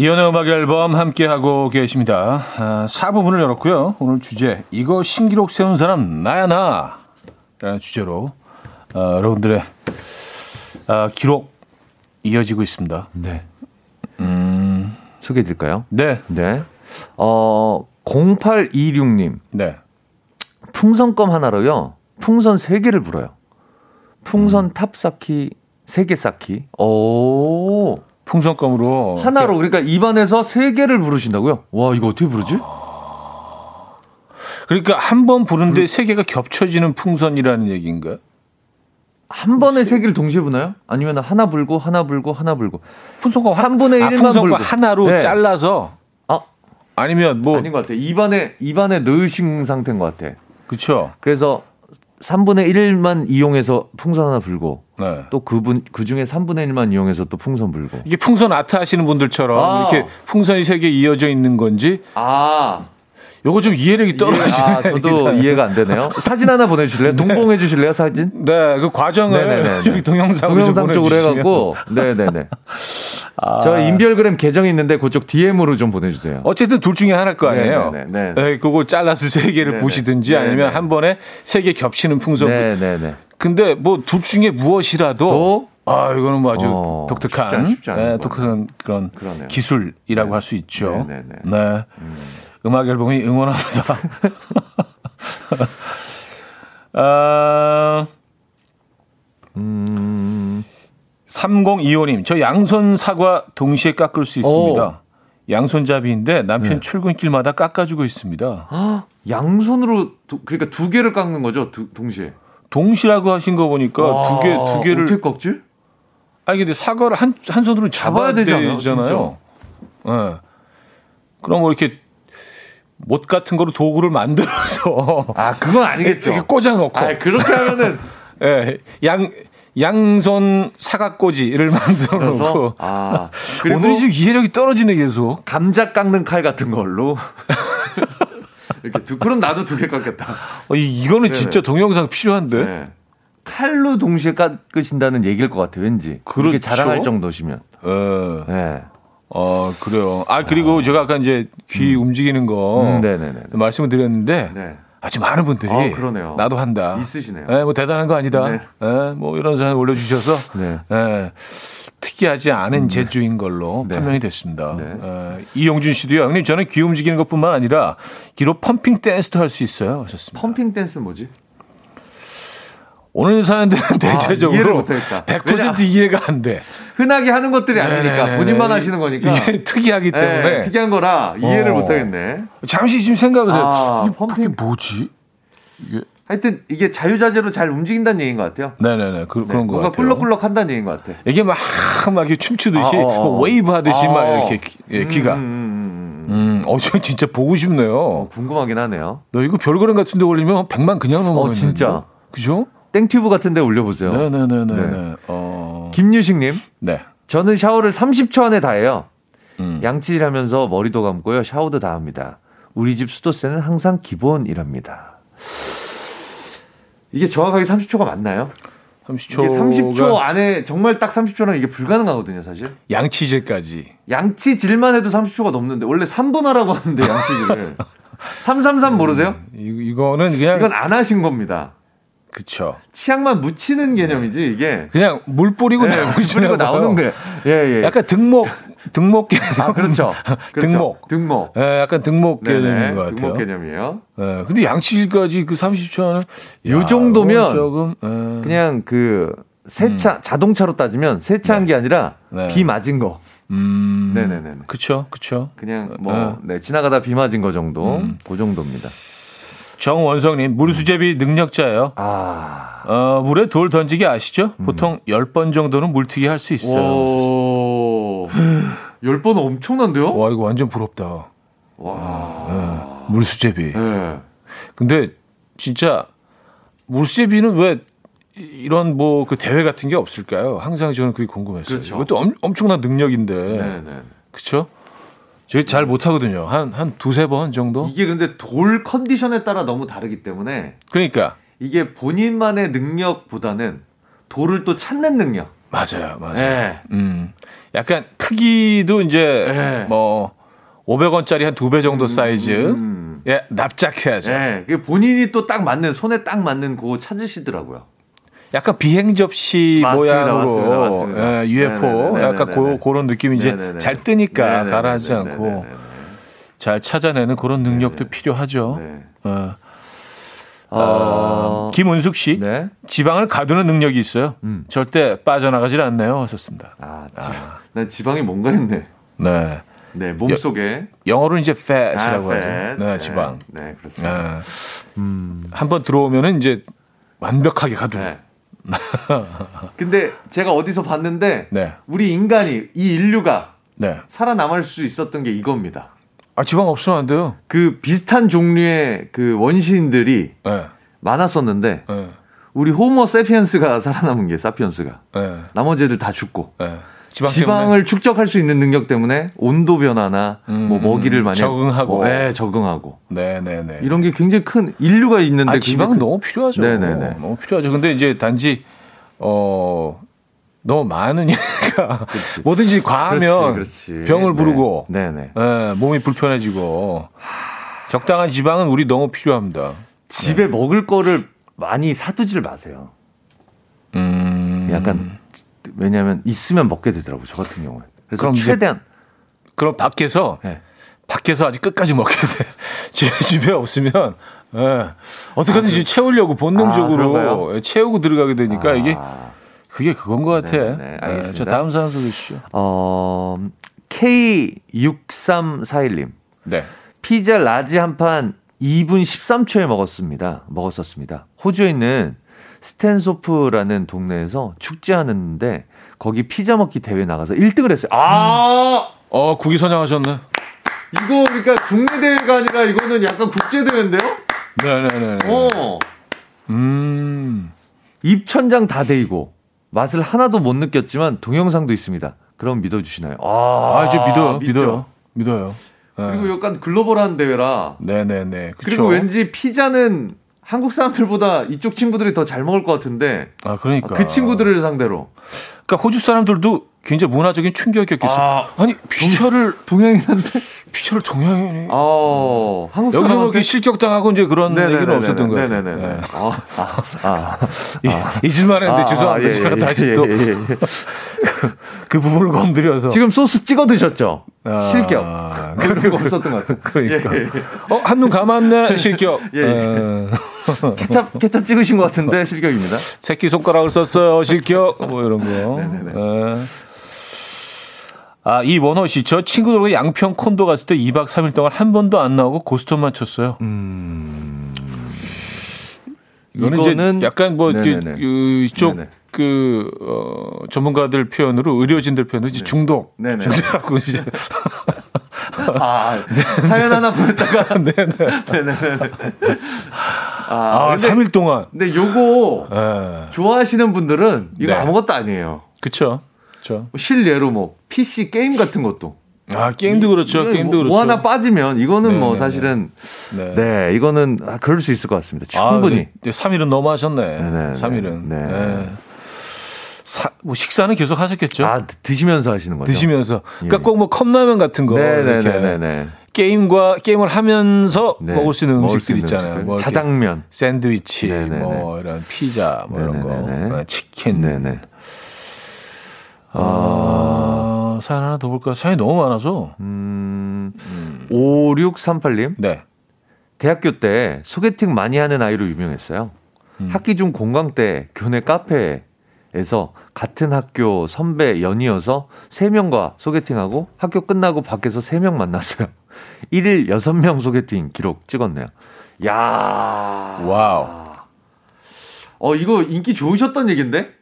[SPEAKER 1] 이현우의 음악 앨범 함께하고 계십니다. 아, 4부 문을 열었고요. 오늘 주제, 이거 신기록 세운 사람 나야 나. 라는 주제로 어, 여러분들의 어, 기록 이어지고 있습니다.
[SPEAKER 2] 네. 음, 소개해 드릴까요?
[SPEAKER 1] 네.
[SPEAKER 2] 네. 어, 0826님.
[SPEAKER 1] 네.
[SPEAKER 2] 풍선껌 하나로요. 풍선 3개를 불어요. 풍선 음. 탑 쌓기, 3개 쌓기. 오.
[SPEAKER 1] 풍선껌으로
[SPEAKER 2] 하나로 그러니까 입안에서 3개를 부르신다고요? 와, 이거 어떻게 부르지?
[SPEAKER 1] 그러니까 한 번 부른데 세 개가 겹쳐지는 풍선이라는 얘기인가?
[SPEAKER 2] 한 번에 세 개를 동시에 부나요? 아니면 하나 불고 하나 불고 하나 불고
[SPEAKER 1] 풍선껌 3분의 1만 아, 풍선껌 하나로 네. 잘라서 아 아니면 뭐
[SPEAKER 2] 아닌 것 같아. 입안에 입안에 넣으신 상태인 것 같아.
[SPEAKER 1] 그렇죠.
[SPEAKER 2] 그래서 3분의 1만 이용해서 풍선 하나 불고 네. 또 그분 그 중에 3분의 1만 이용해서 또 풍선 불고
[SPEAKER 1] 이게 풍선 아트 하시는 분들처럼 아. 이렇게 풍선이 세 개 이어져 있는 건지 아 요거 좀 이해력이 떨어지네. 아,
[SPEAKER 2] 저도 이해가 안 되네요. 사진 하나 보내주실래요? 네. 동봉해 주실래요, 사진?
[SPEAKER 1] 네, 그 과정을 네네네. 여기 동영상으로 동영상 쪽으로 해갖고,
[SPEAKER 2] 네 네 네. 아. 저 인별그램 계정이 있는데 그쪽 DM으로 좀 보내주세요.
[SPEAKER 1] 어쨌든 둘 중에 하나일 거 아니에요. 네네. 네, 그거 잘라서 세 개를 네네. 부시든지. 아니면 한 번에 세 개 겹치는 풍선. 네네네. 근데 뭐 둘 중에 무엇이라도 또? 아, 이거는 뭐 아주 어, 독특한, 쉽지 않, 쉽지 네, 독특한 그런 그러네요. 기술이라고 네. 할수 있죠. 네네네. 네. 음. 음악 앨범이 응원합니다. 아, 음, 3025님, 저 양손 사과 동시에 깎을 수 있습니다. 오. 양손잡이인데 남편 네. 출근길마다 깎아주고 있습니다.
[SPEAKER 2] 아, 양손으로 도, 그러니까 두 개를 깎는 거죠, 두, 동시에.
[SPEAKER 1] 동시라고 하신 거 보니까 두 개 두 개를
[SPEAKER 2] 어떻게 깎지?
[SPEAKER 1] 아니 근데 사과를 한 한 손으로 잡아야, 잡아야 되잖아요. 예. 네. 그럼 뭐 이렇게 못 같은 거로 도구를 만들어서
[SPEAKER 2] 아 그건 아니겠죠.
[SPEAKER 1] 이렇게 꽂아 놓고.
[SPEAKER 2] 아 그렇게 하면은
[SPEAKER 1] 예, 양 양손 사각꽂이를 만들어 놓고. 아, 오늘이 좀 이해력이 떨어지네 계속.
[SPEAKER 2] 감자 깎는 칼 같은 걸로. 이렇게 두, 그럼 나도 두 개 깎겠다.
[SPEAKER 1] 어, 이, 이거는 네네. 진짜 동영상 필요한데. 네.
[SPEAKER 2] 칼로 동시에 깎으신다는 얘기일 것 같아요, 왠지. 그렇게 그렇죠? 자랑할 정도시면. 네.
[SPEAKER 1] 네. 어, 그래요. 아, 그리고 아. 제가 아까 이제 귀 음. 움직이는 거 음, 말씀을 드렸는데 네. 아주 많은 분들이 아, 그러네요. 나도 한다.
[SPEAKER 2] 있으시네요.
[SPEAKER 1] 네, 뭐 대단한 거 아니다. 네. 네, 뭐 이런 사연 올려주셔서 네. 네. 특이하지 않은 음, 제주인 걸로 네. 판명이 됐습니다. 네. 어, 이용준 씨도요. 형님 저는 귀 움직이는 것뿐만 아니라 귀로 pumping 댄스도 할 수 있어요. 하셨습니다.
[SPEAKER 2] pumping 댄스 뭐지?
[SPEAKER 1] 오늘 사연들은 아, 대체적으로 아, 100% 이해가 안 돼.
[SPEAKER 2] 흔하게 하는 것들이 아니니까 본인만 하시는 거니까
[SPEAKER 1] 이게 특이하기 네, 때문에 네,
[SPEAKER 2] 특이한 거라 이해를 어. 못 하겠네.
[SPEAKER 1] 잠시 지금 생각을 해. 아, 이게 pumping 뭐지?
[SPEAKER 2] 이게 하여튼 이게 자유자재로 잘 움직인다는 얘기인 것 같아요.
[SPEAKER 1] 네네네 그, 네, 런 거.
[SPEAKER 2] 뭔가 꿀럭꿀럭 한다는 얘기인 것 같아.
[SPEAKER 1] 이게 막, 막 이렇게 춤추듯이 아, 어, 어. 뭐 웨이브 하듯이 아, 막 이렇게 예, 귀가. 음, 음, 음, 음. 어, 저 진짜 보고 싶네요. 어,
[SPEAKER 2] 궁금하긴 하네요.
[SPEAKER 1] 너 이거 별거랑 같은 데 올리면 100만 그냥 넘어가는 어,
[SPEAKER 2] 진짜.
[SPEAKER 1] 그죠?
[SPEAKER 2] 땡튜브 같은 데 올려보세요.
[SPEAKER 1] 네네네네. 네. 어...
[SPEAKER 2] 김유식님. 네. 저는 샤워를 30초 안에 다 해요. 음. 양치질 하면서 머리도 감고요. 샤워도 다 합니다. 우리 집 수도세는 항상 기본이랍니다. 이게 정확하게 30초가 맞나요? 30초. 이게 30초 안에 정말 딱 30초는 이게 불가능하거든요, 사실.
[SPEAKER 1] 양치질까지.
[SPEAKER 2] 양치질만 해도 30초가 넘는데 원래 3분 하라고 하는데 양치질을. 333 모르세요?
[SPEAKER 1] 음, 이 거는 그냥
[SPEAKER 2] 이건 안 하신 겁니다.
[SPEAKER 1] 그쵸.
[SPEAKER 2] 치약만 묻히는 개념이지 이게.
[SPEAKER 1] 그냥 물 뿌리고 네,
[SPEAKER 2] 뿌리고 나오는 거 예, 예.
[SPEAKER 1] 약간 등목 등목 개념.
[SPEAKER 2] 아, 그렇죠. 그렇죠.
[SPEAKER 1] 등목.
[SPEAKER 2] 등목.
[SPEAKER 1] 예, 약간 등목 네네, 개념인 것 같아요.
[SPEAKER 2] 등목 개념이에요.
[SPEAKER 1] 예, 근데 양치질까지 그 30초 안에
[SPEAKER 2] 요 정도면 조금 예. 그냥 그 세차 음. 자동차로 따지면 세차한 네. 게 아니라 네. 비 맞은 거. 음. 네네네.
[SPEAKER 1] 그쵸, 그쵸.
[SPEAKER 2] 그냥 뭐, 어. 네, 지나가다 비 맞은 거 정도. 음. 그 정도입니다.
[SPEAKER 1] 정원성님, 물수제비 능력자예요. 아. 어, 물에 돌 던지기 아시죠? 음. 보통 10번 정도는 물튀기 할 수 있어요.
[SPEAKER 2] 10번 엄청난데요?
[SPEAKER 1] 와, 이거 완전 부럽다. 와. 네, 물수제비. 네. 근데 진짜 물수제비는 왜 이런 뭐 그 대회 같은 게 없을까요? 항상 저는 그게 궁금했어요. 그렇죠. 이것도 엄, 엄청난 능력인데. 네네. 그렇죠? 저희 잘 못하거든요. 한, 한 두세 번 정도?
[SPEAKER 2] 이게 근데 돌 컨디션에 따라 너무 다르기 때문에.
[SPEAKER 1] 그러니까.
[SPEAKER 2] 이게 본인만의 능력보다는 돌을 또 찾는 능력.
[SPEAKER 1] 맞아요, 맞아요. 네. 음. 약간 크기도 이제 네. 뭐 500원짜리 한 두 배 정도 음, 사이즈의 음. 예, 납작해야죠.
[SPEAKER 2] 예, 본인이 또 딱 맞는 손에 딱 맞는 그거 찾으시더라고요.
[SPEAKER 1] 약간 비행 접시 맞습니다, 모양으로 맞습니다, 맞습니다. 예, UFO 네네네네네. 약간 고, 그런 느낌이 이제 네네네. 잘 뜨니까 가라앉지 않고 잘 찾아내는 그런 능력도. 필요하죠. 네. 어. 어... 김은숙 씨, 네? 지방을 가두는 능력이 있어요. 음. 절대 빠져나가질 않네요. 하셨습니다.
[SPEAKER 2] 아, 지, 아. 난 지방이 뭔가 했네.
[SPEAKER 1] 네.
[SPEAKER 2] 네, 몸속에.
[SPEAKER 1] 영어로 이제 fat이라고 아, 하죠. 네, 네, 지방.
[SPEAKER 2] 네, 그렇습니다. 네.
[SPEAKER 1] 음. 한번 들어오면은 이제 완벽하게 가두는. 네.
[SPEAKER 2] 근데 제가 어디서 봤는데 네. 우리 인간이 이 인류가 네. 살아남을 수 있었던 게 이겁니다.
[SPEAKER 1] 아 지방 없으면 안 돼요.
[SPEAKER 2] 그 비슷한 종류의 그 원시인들이 네. 많았었는데 네. 우리 호모 세피엔스가 살아남은 게 사피엔스가 네. 나머지 애들 다 죽고 네. 지방 을 축적할 수 있는 능력 때문에 온도 변화나 음, 뭐 먹이를 많이
[SPEAKER 1] 적응하고
[SPEAKER 2] 뭐, 네, 적응하고
[SPEAKER 1] 네네네 네,
[SPEAKER 2] 이런 게 굉장히 큰 인류가 있는데 아,
[SPEAKER 1] 지방은 큰... 너무 필요하죠. 네네네 너무 필요하죠. 근데 이제 단지 어 너무 많으니까 뭐든지 과하면 그렇지, 그렇지. 병을 네. 부르고 네. 네. 네. 몸이 불편해지고 적당한 지방은 우리 너무 필요합니다.
[SPEAKER 2] 집에 네. 먹을 거를 많이 사두질 마세요. 음. 약간 왜냐하면 있으면 먹게 되더라고 저 같은 경우에. 그래서 그럼 최대한
[SPEAKER 1] 그럼 밖에서 네. 밖에서 아직 끝까지 먹게 돼. 집에, 집에 없으면 예. 어떻게든지 아, 채우려고 본능적으로 아, 채우고 들어가게 되니까 아. 이게 그게 그건 것 같아. 네, 네, 알겠습니다. 네, 저 다음 사람 소개해 주시죠.
[SPEAKER 2] 어, K6341님. 네. 피자 라지 한 판 2분 13초에 먹었습니다. 먹었었습니다. 호주에 있는 스탠소프라는 동네에서 축제하는데 거기 피자 먹기 대회 나가서 1등을 했어요. 아!
[SPEAKER 1] 어, 국위 선양하셨네.
[SPEAKER 2] 이거 그러니까 국내 대회가 아니라 이거는 약간 국제 대회인데요?
[SPEAKER 1] 네 네 네. 어. 음.
[SPEAKER 2] 입천장 다 데이고 맛을 하나도 못 느꼈지만 동영상도 있습니다. 그럼 믿어 주시나요?
[SPEAKER 1] 아, 아 이제 믿어요. 믿어요. 믿어요.
[SPEAKER 2] 네. 그리고 약간 글로벌한 대회라.
[SPEAKER 1] 네 네네.
[SPEAKER 2] 그쵸? 그리고 왠지 피자는 한국 사람들보다 이쪽 친구들이 더 잘 먹을 것 같은데.
[SPEAKER 1] 아, 그러니까.
[SPEAKER 2] 그 친구들을 상대로.
[SPEAKER 1] 그러니까 호주 사람들도 굉장히 문화적인 충격이었겠어요. 아, 니 피처를
[SPEAKER 2] 동양인한테
[SPEAKER 1] 피처를 동양인이.
[SPEAKER 2] 어, 한국
[SPEAKER 1] 여기서 뭐 이렇게 실격당하고 이제 그런 네네네네. 얘기는 없었던 거예요. 네네네. 네. 아, 아, 아, 잊을만 했는데 아, 죄송합니다. 예, 제가 예, 다시 예, 또. 예, 예. 그 부분을 건드려서.
[SPEAKER 2] 지금 소스 찍어 드셨죠? 아, 실격. 그런 거 없었던 것 같아요.
[SPEAKER 1] 그러니까. 어, 한눈 감았네, 실격. 예, 예.
[SPEAKER 2] 어. 케찹, 케찹 찍으신 것 같은데, 실격입니다.
[SPEAKER 1] 새끼 손가락을 썼어요, 실격. 뭐 이런 거. 네네네. 예. 아, 이 원호 씨, 저 친구들과 양평 콘도 갔을 때 2박 3일 동안 한 번도 안 나오고 고스톱만 쳤어요. 음. 이거는, 이거는 이제 약간 뭐, 그, 그, 이쪽 네네. 그, 어, 전문가들 표현으로 의료진들 표현으로 이제 네. 중독. 네네. 중독하고 이제.
[SPEAKER 2] 아, 사연 하나 보냈다가. 네네. 네네.
[SPEAKER 1] 아, 아 근데, 3일 동안.
[SPEAKER 2] 근데 요거 네. 좋아하시는 분들은 이거 네. 아무것도 아니에요.
[SPEAKER 1] 그쵸. 그쵸.
[SPEAKER 2] 실례로 뭐, PC 게임 같은 것도.
[SPEAKER 1] 아, 게임도 그렇죠. 이, 게임도 뭐, 그렇죠.
[SPEAKER 2] 뭐 하나 빠지면 이거는 네네네. 뭐 사실은 네. 네. 이거는 아, 그럴 수 있을 것 같습니다. 충분히. 아,
[SPEAKER 1] 3일은 너무 하셨네. 네네. 3일은. 네. 네. 사, 뭐 식사는 계속 하셨겠죠?
[SPEAKER 2] 아, 드시면서 하시는 거죠?
[SPEAKER 1] 드시면서. 그러니까 예. 꼭뭐 컵라면 같은 거. 네네네. 게임과 게임을 하면서 네. 먹을 수 있는 음식들 수 있잖아요. 음식들.
[SPEAKER 2] 뭐 자장면,
[SPEAKER 1] 샌드위치, 네네네. 뭐 이런 피자, 뭐 네네네. 이런 거, 어, 치킨. 네네. 아, 사연 하나 더 볼까요? 사연이 너무 많아서. 음,
[SPEAKER 2] 음. 5638님. 네. 대학교 때 소개팅 많이 하는 아이로 유명했어요. 음. 학기 중 공강 때 교내 카페에 에서 같은 학교 선배 연이어서 3명과 소개팅하고 학교 끝나고 밖에서 3명 만났어요. 1일 6명 소개팅 기록 찍었네요. 야
[SPEAKER 1] 와우.
[SPEAKER 2] 어, 이거 인기 좋으셨던 얘기인데?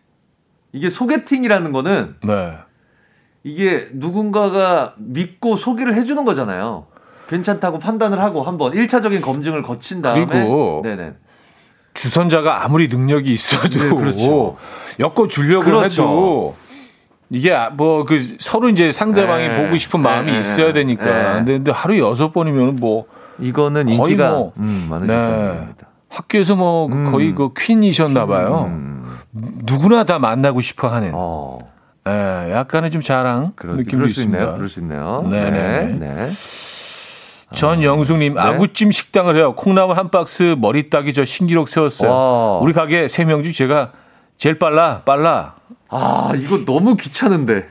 [SPEAKER 2] 이게 소개팅이라는 거는 네. 이게 누군가가 믿고 소개를 해주는 거잖아요. 괜찮다고 판단을 하고 한번 1차적인 검증을 거친 다음에
[SPEAKER 1] 그리고 네네. 주선자가 아무리 능력이 있어도 네, 그렇죠. 엮어 주려고 그렇죠. 해도 이게 아, 뭐그 서로 이제 상대방이 네. 보고 싶은 마음이 네. 있어야 되니까 네. 안 되는데 하루 여섯 번이면 뭐
[SPEAKER 2] 이거는 인기가 뭐, 음, 많으실 네. 겁니다.
[SPEAKER 1] 학교에서 뭐 음. 거의 그 퀸이셨나 봐요. 음. 누구나 다 만나고 싶어 하는. 어. 예, 약간의 좀 자랑 그럴, 느낌도 있습니다.
[SPEAKER 2] 그럴 수 있네요. 네네. 네. 네.
[SPEAKER 1] 전영숙님 네? 아구찜 식당을 해요. 콩나물 한 박스 머리 따기 저 신기록 세웠어요. 와. 우리 가게 세 명 중 제가 제일 빨라 빨라.
[SPEAKER 2] 아 이거 너무 귀찮은데.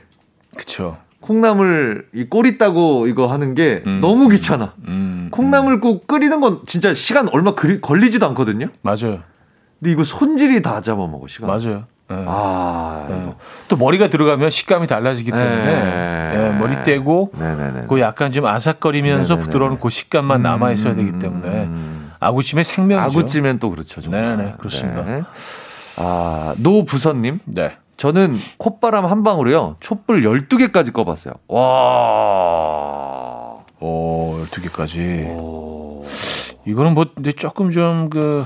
[SPEAKER 1] 그쵸.
[SPEAKER 2] 콩나물 이 꼬리 따고 이거 하는 게 음. 너무 귀찮아. 음. 콩나물 국 끓이는 건 진짜 시간 얼마 걸리지도 않거든요.
[SPEAKER 1] 맞아요.
[SPEAKER 2] 근데 이거 손질이 다 잡아먹어 시간.
[SPEAKER 1] 맞아요. 네. 아, 네. 또 머리가 들어가면 식감이 달라지기 때문에 네. 네. 머리 떼고 그 약간 좀 아삭거리면서 네네네. 부드러운 그 식감만 남아 있어야 되기 때문에 음. 아구찜의 생명이죠.
[SPEAKER 2] 아구찜엔 또 그렇죠.
[SPEAKER 1] 정말. 네네 그렇습니다. 네.
[SPEAKER 2] 아 노부선님. 네. 저는 콧바람 한 방으로요 촛불 12개까지 꺼봤어요. 와.
[SPEAKER 1] 오 12개까지. 오. 이거는 뭐 근데 조금 좀그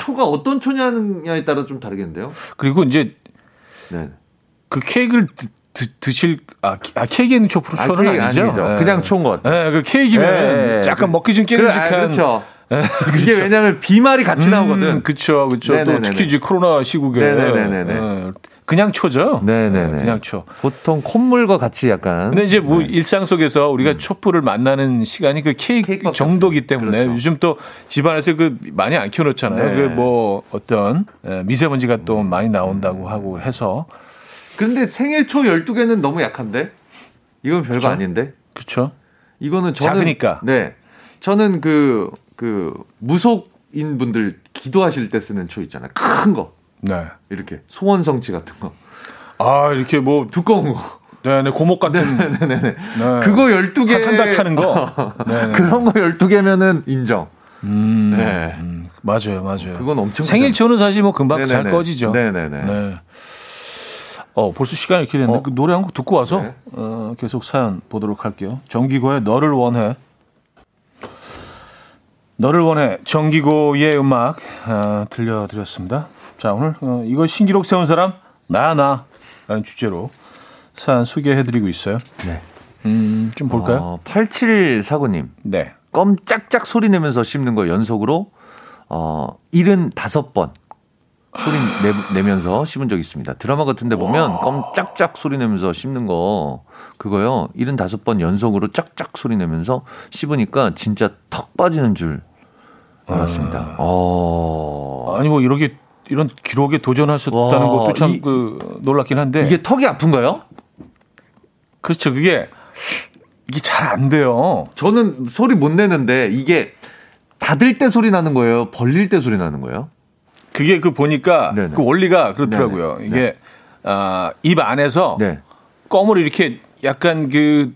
[SPEAKER 2] 초가 어떤 초냐에 따라 좀 다르겠는데요.
[SPEAKER 1] 그리고 이제 네. 그 케이크를 드, 드실 아, 아 케이크에는 초프로 아, 초는 아니죠? 아니죠.
[SPEAKER 2] 네. 그냥 초인 것
[SPEAKER 1] 같아요. 네, 그 케이크면 네. 약간 먹기 좀 깨름직한. 그래, 아,
[SPEAKER 2] 그렇죠. 네, 그게 그렇죠. 왜냐하면 비말이 같이 음, 나오거든.
[SPEAKER 1] 그렇죠, 그렇죠. 또 특히 이제 코로나 시국에 네네네네. 그냥 초죠. 네네네. 그냥 초.
[SPEAKER 2] 보통 콧물과 같이 약간.
[SPEAKER 1] 근데 이제 뭐 네. 일상 속에서 우리가 음. 촛불을 만나는 시간이 그 케이크, 케이크 정도기 때문에 그렇죠. 요즘 또 집안에서 그 많이 안 켜놓잖아요. 네. 그뭐 어떤 예, 미세먼지가 또 많이 나온다고 하고 해서.
[SPEAKER 2] 그런데 생일 초 12개는 너무 약한데? 이건 별거 그쵸? 아닌데?
[SPEAKER 1] 그렇죠.
[SPEAKER 2] 이거는 저는
[SPEAKER 1] 작으니까.
[SPEAKER 2] 네. 저는 그, 그, 무속인 분들 기도하실 때 쓰는 초 있잖아요. 큰 거. 네. 이렇게 소원 성취 같은 거.
[SPEAKER 1] 아, 이렇게 뭐
[SPEAKER 2] 두꺼운 거.
[SPEAKER 1] 네, 네, 고목 같은.
[SPEAKER 2] 네네네. 네. 그거 12개.
[SPEAKER 1] 한달 타는 거.
[SPEAKER 2] 그런 거 12개면은 인정. 음,
[SPEAKER 1] 네. 음, 맞아요, 맞아요.
[SPEAKER 2] 그건 엄청.
[SPEAKER 1] 생일 초는 사실 뭐 금방 네네네. 잘 꺼지죠. 네네네. 네. 어, 벌써 시간이 이렇게 됐는데 어. 그 노래 한 곡 듣고 와서 네. 어, 계속 사연 보도록 할게요. 정기고의 너를 원해. 너를 원해 정기고의 음악 어, 들려드렸습니다. 자, 오늘 어, 이거 신기록 세운 사람 나야 나라는 주제로 사연 소개해드리고 있어요. 네. 음, 좀 볼까요? 어,
[SPEAKER 2] 8749님. 네. 껌 짝짝 소리 내면서 씹는 거 연속으로 어, 75번 소리 내, 면서 씹은 적 있습니다. 드라마 같은 데 보면 껌 짝짝 소리 내면서 씹는 거 그거요. 75번 연속으로 짝짝 소리 내면서 씹으니까 진짜 턱 빠지는 줄 알았습니다. 아,
[SPEAKER 1] 어. 아니 뭐 이렇게 이런 기록에 도전하셨다는 와, 것도 참 그 놀랍긴 한데
[SPEAKER 2] 이게 턱이 아픈가요?
[SPEAKER 1] 그렇죠. 그게 이게 잘 안 돼요.
[SPEAKER 2] 저는 소리 못 내는데 이게 닫을 때 소리 나는 거예요? 벌릴 때 소리 나는 거예요?
[SPEAKER 1] 그게 그 보니까 네네. 그 원리가 그렇더라고요. 네네. 이게 네. 아, 입 안에서 네. 껌을 이렇게 약간 그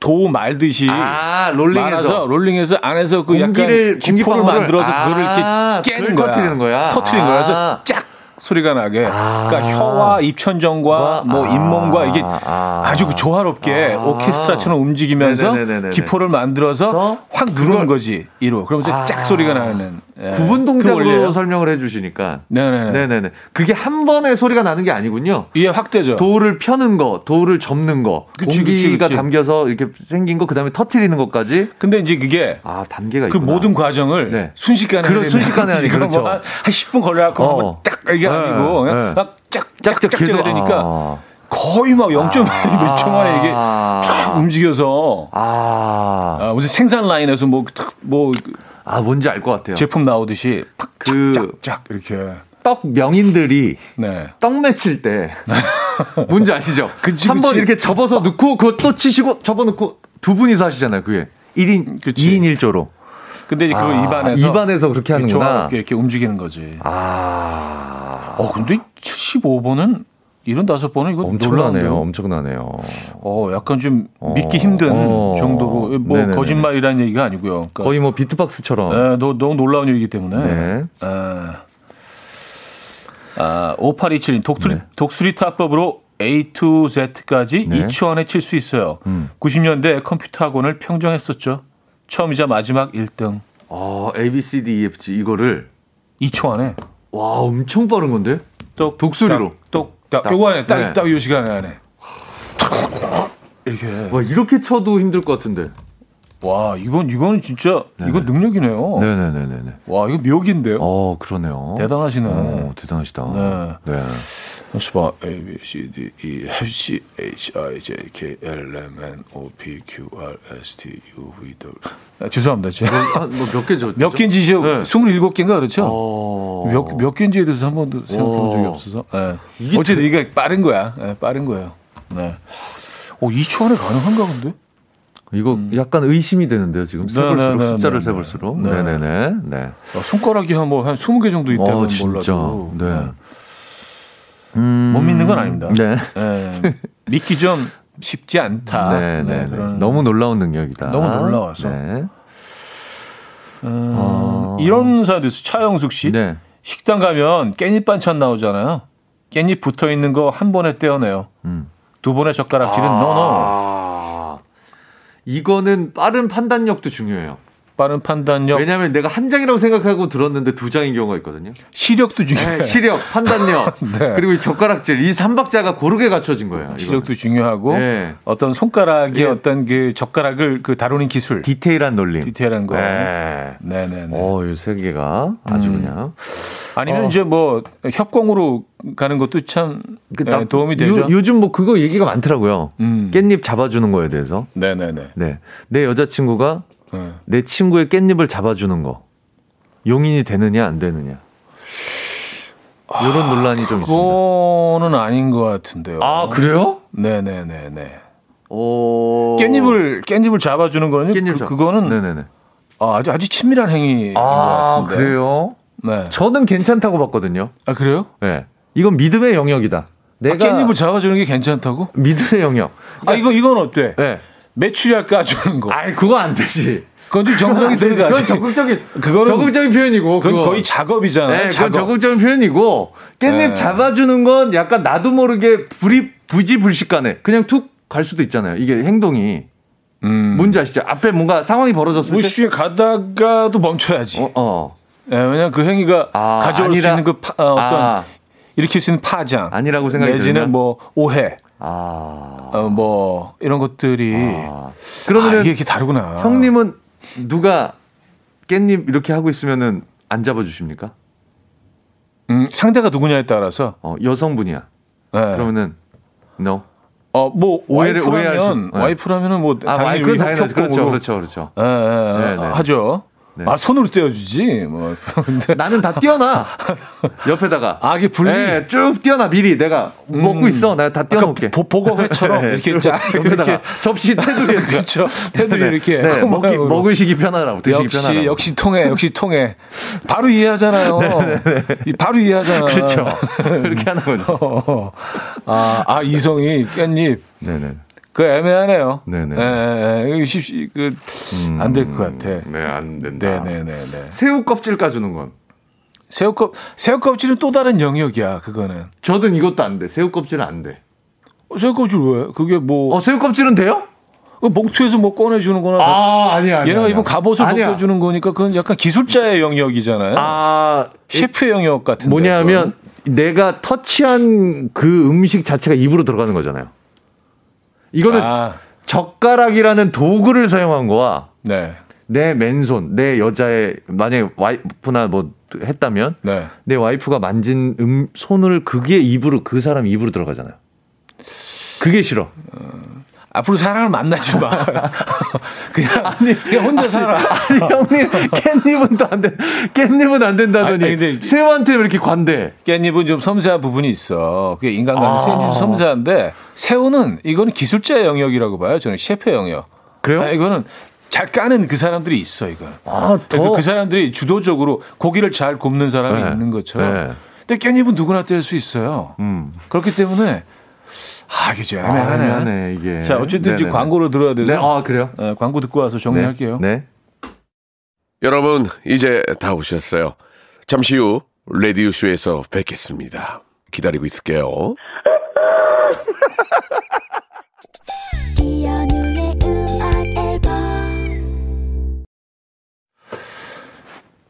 [SPEAKER 1] 도 말듯이
[SPEAKER 2] 아, 롤링해서
[SPEAKER 1] 롤링해서 안에서 그 공기를, 약간 기포를 만들어서 아, 그거를 이렇게 아, 깨는 거야.
[SPEAKER 2] 터트리는 거야.
[SPEAKER 1] 터트리는 아. 거야. 그래서 쫙 소리가 나게. 아~ 그러니까 혀와 입천정과 뭐 아~ 잇몸과 이게 아~ 주 조화롭게 아~ 오케스트라처럼 움직이면서 네네네네네. 기포를 만들어서 확 누르는 거지 이로. 그러면서 짝 소리가 나는.
[SPEAKER 2] 예. 구분 동작으로 그 설명을 해주시니까. 네네네. 네네네. 그게 한 번에 소리가 나는 게 아니군요.
[SPEAKER 1] 이게 확대죠.
[SPEAKER 2] 돌을 펴는 거, 돌을 접는 거, 그치, 공기가 그치, 그치. 담겨서 이렇게 생긴 거, 그다음에 터트리는 것까지.
[SPEAKER 1] 근데 이제 그게 아 단계가 그 있구나. 모든 과정을 네. 순식간에
[SPEAKER 2] 그런 순식간에 하니
[SPEAKER 1] 그렇죠. 뭐한 10분 걸려갖고 어. 딱 이게 네, 아니고 네. 막 짝짝짝 계속 되니까. 아. 거의 막 0.몇 아. 초 만에 이게 쫙 움직여서 아, 아 무슨 생산 라인에서 뭐뭐 뭐,
[SPEAKER 2] 아 뭔지 알 것 같아요.
[SPEAKER 1] 제품 나오듯이 그 쫙쫙 이렇게
[SPEAKER 2] 떡 명인들이 네. 떡 맺힐 때 뭔지 아시죠? 한 번 이렇게 접어서 넣고 그거 또 치시고 접어 넣고 두 분이서 하시잖아요. 그게 1인 그치. 2인 1조로.
[SPEAKER 1] 근데 이제 그걸 아, 입안에서
[SPEAKER 2] 입안에서 그렇게 하는구나.
[SPEAKER 1] 이렇게 움직이는 거지. 아. 어 근데 75번은 75번은 이거
[SPEAKER 2] 엄청나네요. 엄청나네요.
[SPEAKER 1] 어, 약간 좀 어. 믿기 힘든 어. 정도고 뭐 네네네. 거짓말이라는 얘기가 아니고요.
[SPEAKER 2] 그러니까 거의 뭐 비트박스처럼.
[SPEAKER 1] 네, 너무, 너무 놀라운 일이기 때문에. 네. 아, 아 5827님 독수리 네. 독수리 타법으로 A to Z까지 네. 2초 안에 칠 수 있어요. 음. 90년대 컴퓨터 학원을 평정했었죠. 처음이자 마지막 1등.
[SPEAKER 2] 아, A, B, C, D, E, F, G 이거를
[SPEAKER 1] 2초 안에.
[SPEAKER 2] 와, 엄청 빠른 건데?
[SPEAKER 1] 또 독수리로. 또 딱, 요거 안에 딱, 네. 딱 요 시간에 안에.
[SPEAKER 2] 이렇게. 와, 이렇게 쳐도 힘들 것 같은데.
[SPEAKER 1] 와, 이건, 이건 진짜, 네네. 이건 능력이네요. 네네네네. 와, 이거 묘기인데요?
[SPEAKER 2] 어, 그러네요.
[SPEAKER 1] 대단하시네.
[SPEAKER 2] 어, 대단하시다. 네. 네.
[SPEAKER 1] 봐. A, B, C, D, E, F, C, H, I, J, K, L, M, N, O, P, Q, R, S, T, U, V, W. 아, 죄송합니다. 제가
[SPEAKER 2] 뭐몇 개죠?
[SPEAKER 1] 몇 개인지 네. 27개인가 그렇죠? 어... 몇, 몇 개인지에 대해서 한 번도 생각해 본 적이 어. 없어서. 네. 어쨌든 이게 빠른 거야. 네, 빠른 거예요. 네. 어, 2초 안에 가능한가 본데?
[SPEAKER 2] 이거 음. 약간 의심이 되는데요, 지금. 네, 세볼수록 네, 네, 숫자를 네, 세볼수록. 네. 네네 네. 네.
[SPEAKER 1] 아, 손가락이 한 뭐, 한 20개 정도 있다면 어, 몰라도. 네. 네. 음... 못 믿는 건 아닙니다. 네. 네. 믿기 좀 쉽지 않다. 네, 네,
[SPEAKER 2] 네. 그런... 너무 놀라운 능력이다.
[SPEAKER 1] 너무 놀라워서. 네. 음, 어... 이런 사연도 있어요. 차영숙 씨. 네. 식당 가면 깻잎 반찬 나오잖아요. 깻잎 붙어 있는 거 한 번에 떼어내요. 음. 두 번의 젓가락질은 아... 노노.
[SPEAKER 2] 이거는 빠른 판단력도 중요해요.
[SPEAKER 1] 빠른 판단력.
[SPEAKER 2] 왜냐하면 내가 한 장이라고 생각하고 들었는데 두 장인 경우가 있거든요.
[SPEAKER 1] 시력도 중요해요.
[SPEAKER 2] 네, 시력, 판단력, 네. 그리고 이 젓가락질 이 삼박자가 고르게 갖춰진 거예요. 이거는.
[SPEAKER 1] 시력도 중요하고 네. 어떤 손가락의 네. 어떤 그 젓가락을 그 다루는 기술,
[SPEAKER 2] 디테일한 놀림,
[SPEAKER 1] 디테일한 거.
[SPEAKER 2] 네, 네, 네. 어, 이세 개가 아주 음. 그냥.
[SPEAKER 1] 아니면 어. 이제 뭐 협공으로 가는 것도 참 그, 나, 도움이 되죠.
[SPEAKER 2] 요, 즘 뭐 그거 얘기가 많더라고요. 음. 깻잎 잡아주는 거에 대해서.
[SPEAKER 1] 네네네.
[SPEAKER 2] 네. 내 여자친구가 네. 내 친구의 깻잎을 잡아주는 거 용인이 되느냐 안 되느냐 이런 아, 논란이 좀 있습니다.
[SPEAKER 1] 그거는 아닌 것 같은데요.
[SPEAKER 2] 아 그래요?
[SPEAKER 1] 네네네네. 오 깻잎을 깻잎을 잡아주는 거는 깻잎 그, 거는 네네네. 아, 아주 아주 친밀한 행위인 아, 것 같은데.
[SPEAKER 2] 그래요? 네. 저는 괜찮다고 봤거든요.
[SPEAKER 1] 아 그래요?
[SPEAKER 2] 네. 이건 믿음의 영역이다.
[SPEAKER 1] 내가 아, 깻잎을 잡아주는 게 괜찮다고?
[SPEAKER 2] 믿음의 영역.
[SPEAKER 1] 그러니까, 아 이거 이건 어때? 네. 메추리알 까주는 거.
[SPEAKER 2] 아이, 그거 안 되지.
[SPEAKER 1] 그건 좀 정성이 들어가지.
[SPEAKER 2] 그건 적극적인, 그거는 적극적인 표현이고.
[SPEAKER 1] 그건 거의 작업이잖아요. 네, 작업.
[SPEAKER 2] 적극적인 표현이고. 깻잎 네. 잡아주는 건 약간 나도 모르게 불이, 부지불식간에 그냥 툭 갈 수도 있잖아요. 이게 행동이. 음. 뭔지 아시죠? 앞에 뭔가 상황이 벌어졌을
[SPEAKER 1] 뭐 때. 무시에 가다가도 멈춰야지. 어, 어. 네, 왜냐면 그 행위가 아, 가져올 아니라, 수 있는 그 파, 어, 어떤 아. 일으킬 수 있는 파장.
[SPEAKER 2] 아니라고 생각이
[SPEAKER 1] 내지는 들면? 뭐 오해. 아. 어, 뭐, 이런 것들이. 아. 그러면 아, 이게 이렇게 다르구나.
[SPEAKER 2] 형님은 누가 깻잎 이렇게 하고 있으면은 안 잡아 주십니까?
[SPEAKER 1] 음, 상대가 누구냐에 따라서.
[SPEAKER 2] 어, 여성분이야. 네. 그러면은, no.
[SPEAKER 1] 어, 뭐, 오해를, 와이프라면, 네. 와이프라면은 뭐,
[SPEAKER 2] 아, 당연히 당연히 그렇죠, 그렇죠, 그렇죠.
[SPEAKER 1] 예, 예, 예, 하죠. 네. 아 손으로 떼어주지. 뭐
[SPEAKER 2] 근데 나는 다 띄어놔 옆에다가.
[SPEAKER 1] 아 이게 분리.
[SPEAKER 2] 네, 쭉 띄어놔 미리 내가 음. 먹고 있어. 내가 다 띄어놓을게.
[SPEAKER 1] 보고회처럼 네, 이렇게 쫙
[SPEAKER 2] 이렇게 접시 테두리
[SPEAKER 1] 그렇죠. 테두리
[SPEAKER 2] 네.
[SPEAKER 1] 이렇게
[SPEAKER 2] 네, 먹기 먹으시기 편하라고 드시기
[SPEAKER 1] 역시,
[SPEAKER 2] 편하라고.
[SPEAKER 1] 역시 통해 역시 통해. 바로 이해하잖아요. 네, 네, 네. 바로 이해하잖아.
[SPEAKER 2] 그렇죠. 그렇게 하는 거죠.
[SPEAKER 1] 아, 아 이성이 깻잎. 네네. 그 애매하네요. 네네. 예, 예, 쉽, 그, 음, 안될 것 같아.
[SPEAKER 2] 네, 안 된다.
[SPEAKER 1] 네네네.
[SPEAKER 2] 새우 껍질 까주는 건.
[SPEAKER 1] 새우 껍, 새우 껍질은 또 다른 영역이야, 그거는.
[SPEAKER 2] 저는 이것도 안 돼. 새우 껍질은 안 돼.
[SPEAKER 1] 어, 새우 껍질 왜? 그게 뭐.
[SPEAKER 2] 어, 새우 껍질은 돼요?
[SPEAKER 1] 그 목투에서 뭐 꺼내주는 거나.
[SPEAKER 2] 아, 아니야. 아니야
[SPEAKER 1] 얘네가 입은 갑옷을. 벗겨주는 거니까 그건 약간 기술자의 영역이잖아요. 아. 셰프의 영역 같은
[SPEAKER 2] 뭐냐면 내가 터치한 그 음식 자체가 입으로 들어가는 거잖아요. 이거는 아. 젓가락이라는 도구를 사용한 거와 네. 내 맨손, 내 여자의 만약에 와이프나 뭐 했다면 네. 내 와이프가 만진 음 손을 그게 입으로 그 사람 입으로 들어가잖아요. 그게 싫어. 어.
[SPEAKER 1] 앞으로 사람을 만나지 마. 그냥, 아니, 그냥 혼자 살아.
[SPEAKER 2] 아니, 형님, 깻잎은 또안 된, 깻잎은 안 된다더니. 아니, 근데 새우한테 왜 이렇게 관대?
[SPEAKER 1] 깻잎은 좀 섬세한 부분이 있어. 그게 인간관계 아. 깻잎이 섬세한데, 새우는 이거는 기술자의 영역이라고 봐요. 저는 셰프의 영역.
[SPEAKER 2] 그래요?
[SPEAKER 1] 아, 이거는 잘 까는 그 사람들이 있어, 이건. 아, 더. 그, 그 사람들이 주도적으로 고기를 잘 굽는 사람이 네. 있는 것처럼. 네. 근데 깻잎은 누구나 뗄 수 있어요. 음. 그렇기 때문에 아, 이게 좀 애매하네. 아, 애매하네, 이게. 자, 어쨌든 이제 광고로 들어야 돼서.
[SPEAKER 2] 네, 아, 그래요?
[SPEAKER 1] 네, 광고 듣고 와서 정리할게요. 네. 네.
[SPEAKER 3] 여러분, 이제 다 오셨어요. 잠시 후, 레디오 쇼에서 뵙겠습니다. 기다리고 있을게요.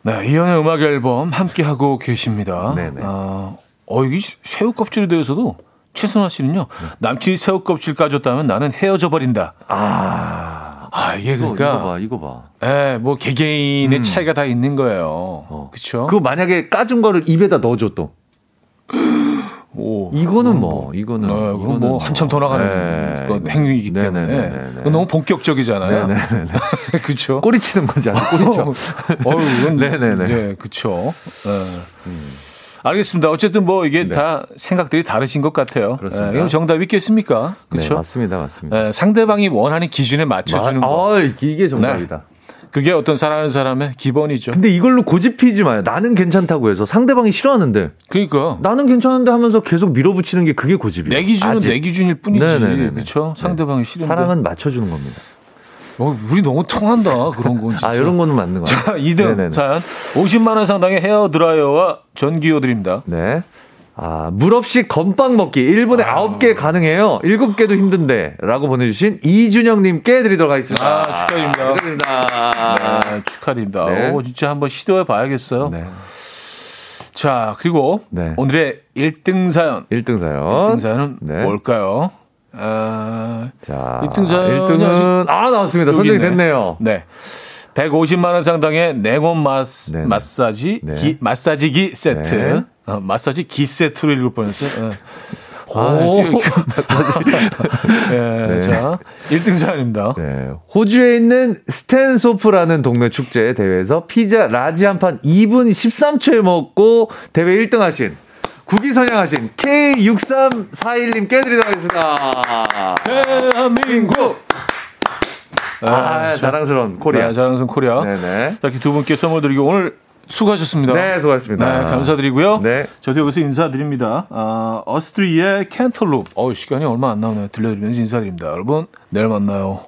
[SPEAKER 1] 네, 이연의 음악 앨범 함께 하고 계십니다. 네네. 어, 어, 이 새우 껍질에 대해서도 최선화 씨는요. 남친이 새우 껍질 까줬다면 나는 헤어져 버린다. 아. 아, 이게 그러니까.
[SPEAKER 2] 이거 봐, 이거 봐.
[SPEAKER 1] 예, 뭐 개개인의 음. 차이가 다 있는 거예요. 어. 그렇죠?
[SPEAKER 2] 그 만약에 까준 거를 입에다 넣어줘 또. 오, 이거는 뭐, 뭐 이거는
[SPEAKER 1] 네, 이건 뭐 한참 더 나가는 네. 그 행위이기 네, 때문에 네네네네. 너무 본격적이잖아요. 그렇죠.
[SPEAKER 2] 꼬리치는 거지 않아요? 꼬리쳐.
[SPEAKER 1] 어, 이건 네네네. 네, 그렇죠. 네. 음. 알겠습니다. 어쨌든 뭐 이게 네. 다 생각들이 다르신 것 같아요. 그렇습니다. 네, 이건 정답 있겠습니까? 그렇죠?
[SPEAKER 2] 네, 맞습니다, 맞습니다.
[SPEAKER 1] 네, 상대방이 원하는 기준에 맞춰주는 마, 거.
[SPEAKER 2] 아, 이게 정답이다. 네.
[SPEAKER 1] 그게 어떤 사랑하는 사람의 기본이죠.
[SPEAKER 2] 근데 이걸로 고집 피지 마요. 나는 괜찮다고 해서 상대방이 싫어하는데.
[SPEAKER 1] 그러니까
[SPEAKER 2] 나는 괜찮은데 하면서 계속 밀어붙이는 게 그게 고집이에요.
[SPEAKER 1] 내 기준은 아직. 내 기준일 뿐이지. 그렇죠. 상대방이 싫은데.
[SPEAKER 2] 사랑은 맞춰주는 겁니다.
[SPEAKER 1] 어, 우리 너무 통한다. 그런 건 진짜.
[SPEAKER 2] 아, 이런 거는 맞는 거예요.
[SPEAKER 1] 자, 2등 사연. 50만 원 상당의 헤어 드라이어와 전기요 드립니다.
[SPEAKER 2] 네. 아, 물 없이 건빵 먹기 1분에 아. 9개 가능해요. 7개도 힘든데. 라고 보내주신 이준영님께 드리도록 하겠습니다.
[SPEAKER 1] 아, 축하드립니다. 축하드립니다. 네, 축하드립니다. 네. 오, 진짜 한번 시도해 봐야겠어요. 네. 자, 그리고 네. 오늘의 1등 사연.
[SPEAKER 2] 1등 사연.
[SPEAKER 1] 1등 사연은 네. 뭘까요? 아,
[SPEAKER 2] 자, 1등 사연. 1등은, 아, 나왔습니다. 선정이 됐네요.
[SPEAKER 1] 네. 150만 원 상당의 냉온 마스, 마사지 네. 기, 마사지기 세트. 네. 어, 마사지 기 세트로 읽을 뻔했어요. 네. 아, 마사지. 네, 네. 자, 1등 사연입니다. 네.
[SPEAKER 2] 호주에 있는 스탠소프라는 동네 축제 대회에서 피자 라지 한 판 2분 13초에 먹고 대회 1등 하신 국위 선양하신 K6341님께 드리도록 하겠습니다.
[SPEAKER 1] 대한민국!
[SPEAKER 2] 아, 네, 자랑스러운 코리아.
[SPEAKER 1] 네, 자랑스러운 코리아. 네네. 자, 이렇게 두 분께 선물 드리고 오늘 수고하셨습니다.
[SPEAKER 2] 네, 수고하셨습니다.
[SPEAKER 1] 네, 감사드리고요. 네. 저도 여기서 인사드립니다. 아, Us3의 Cantaloop. 어 시간이 얼마 안 나오네요. 들려드리면서 인사드립니다. 여러분, 내일 만나요.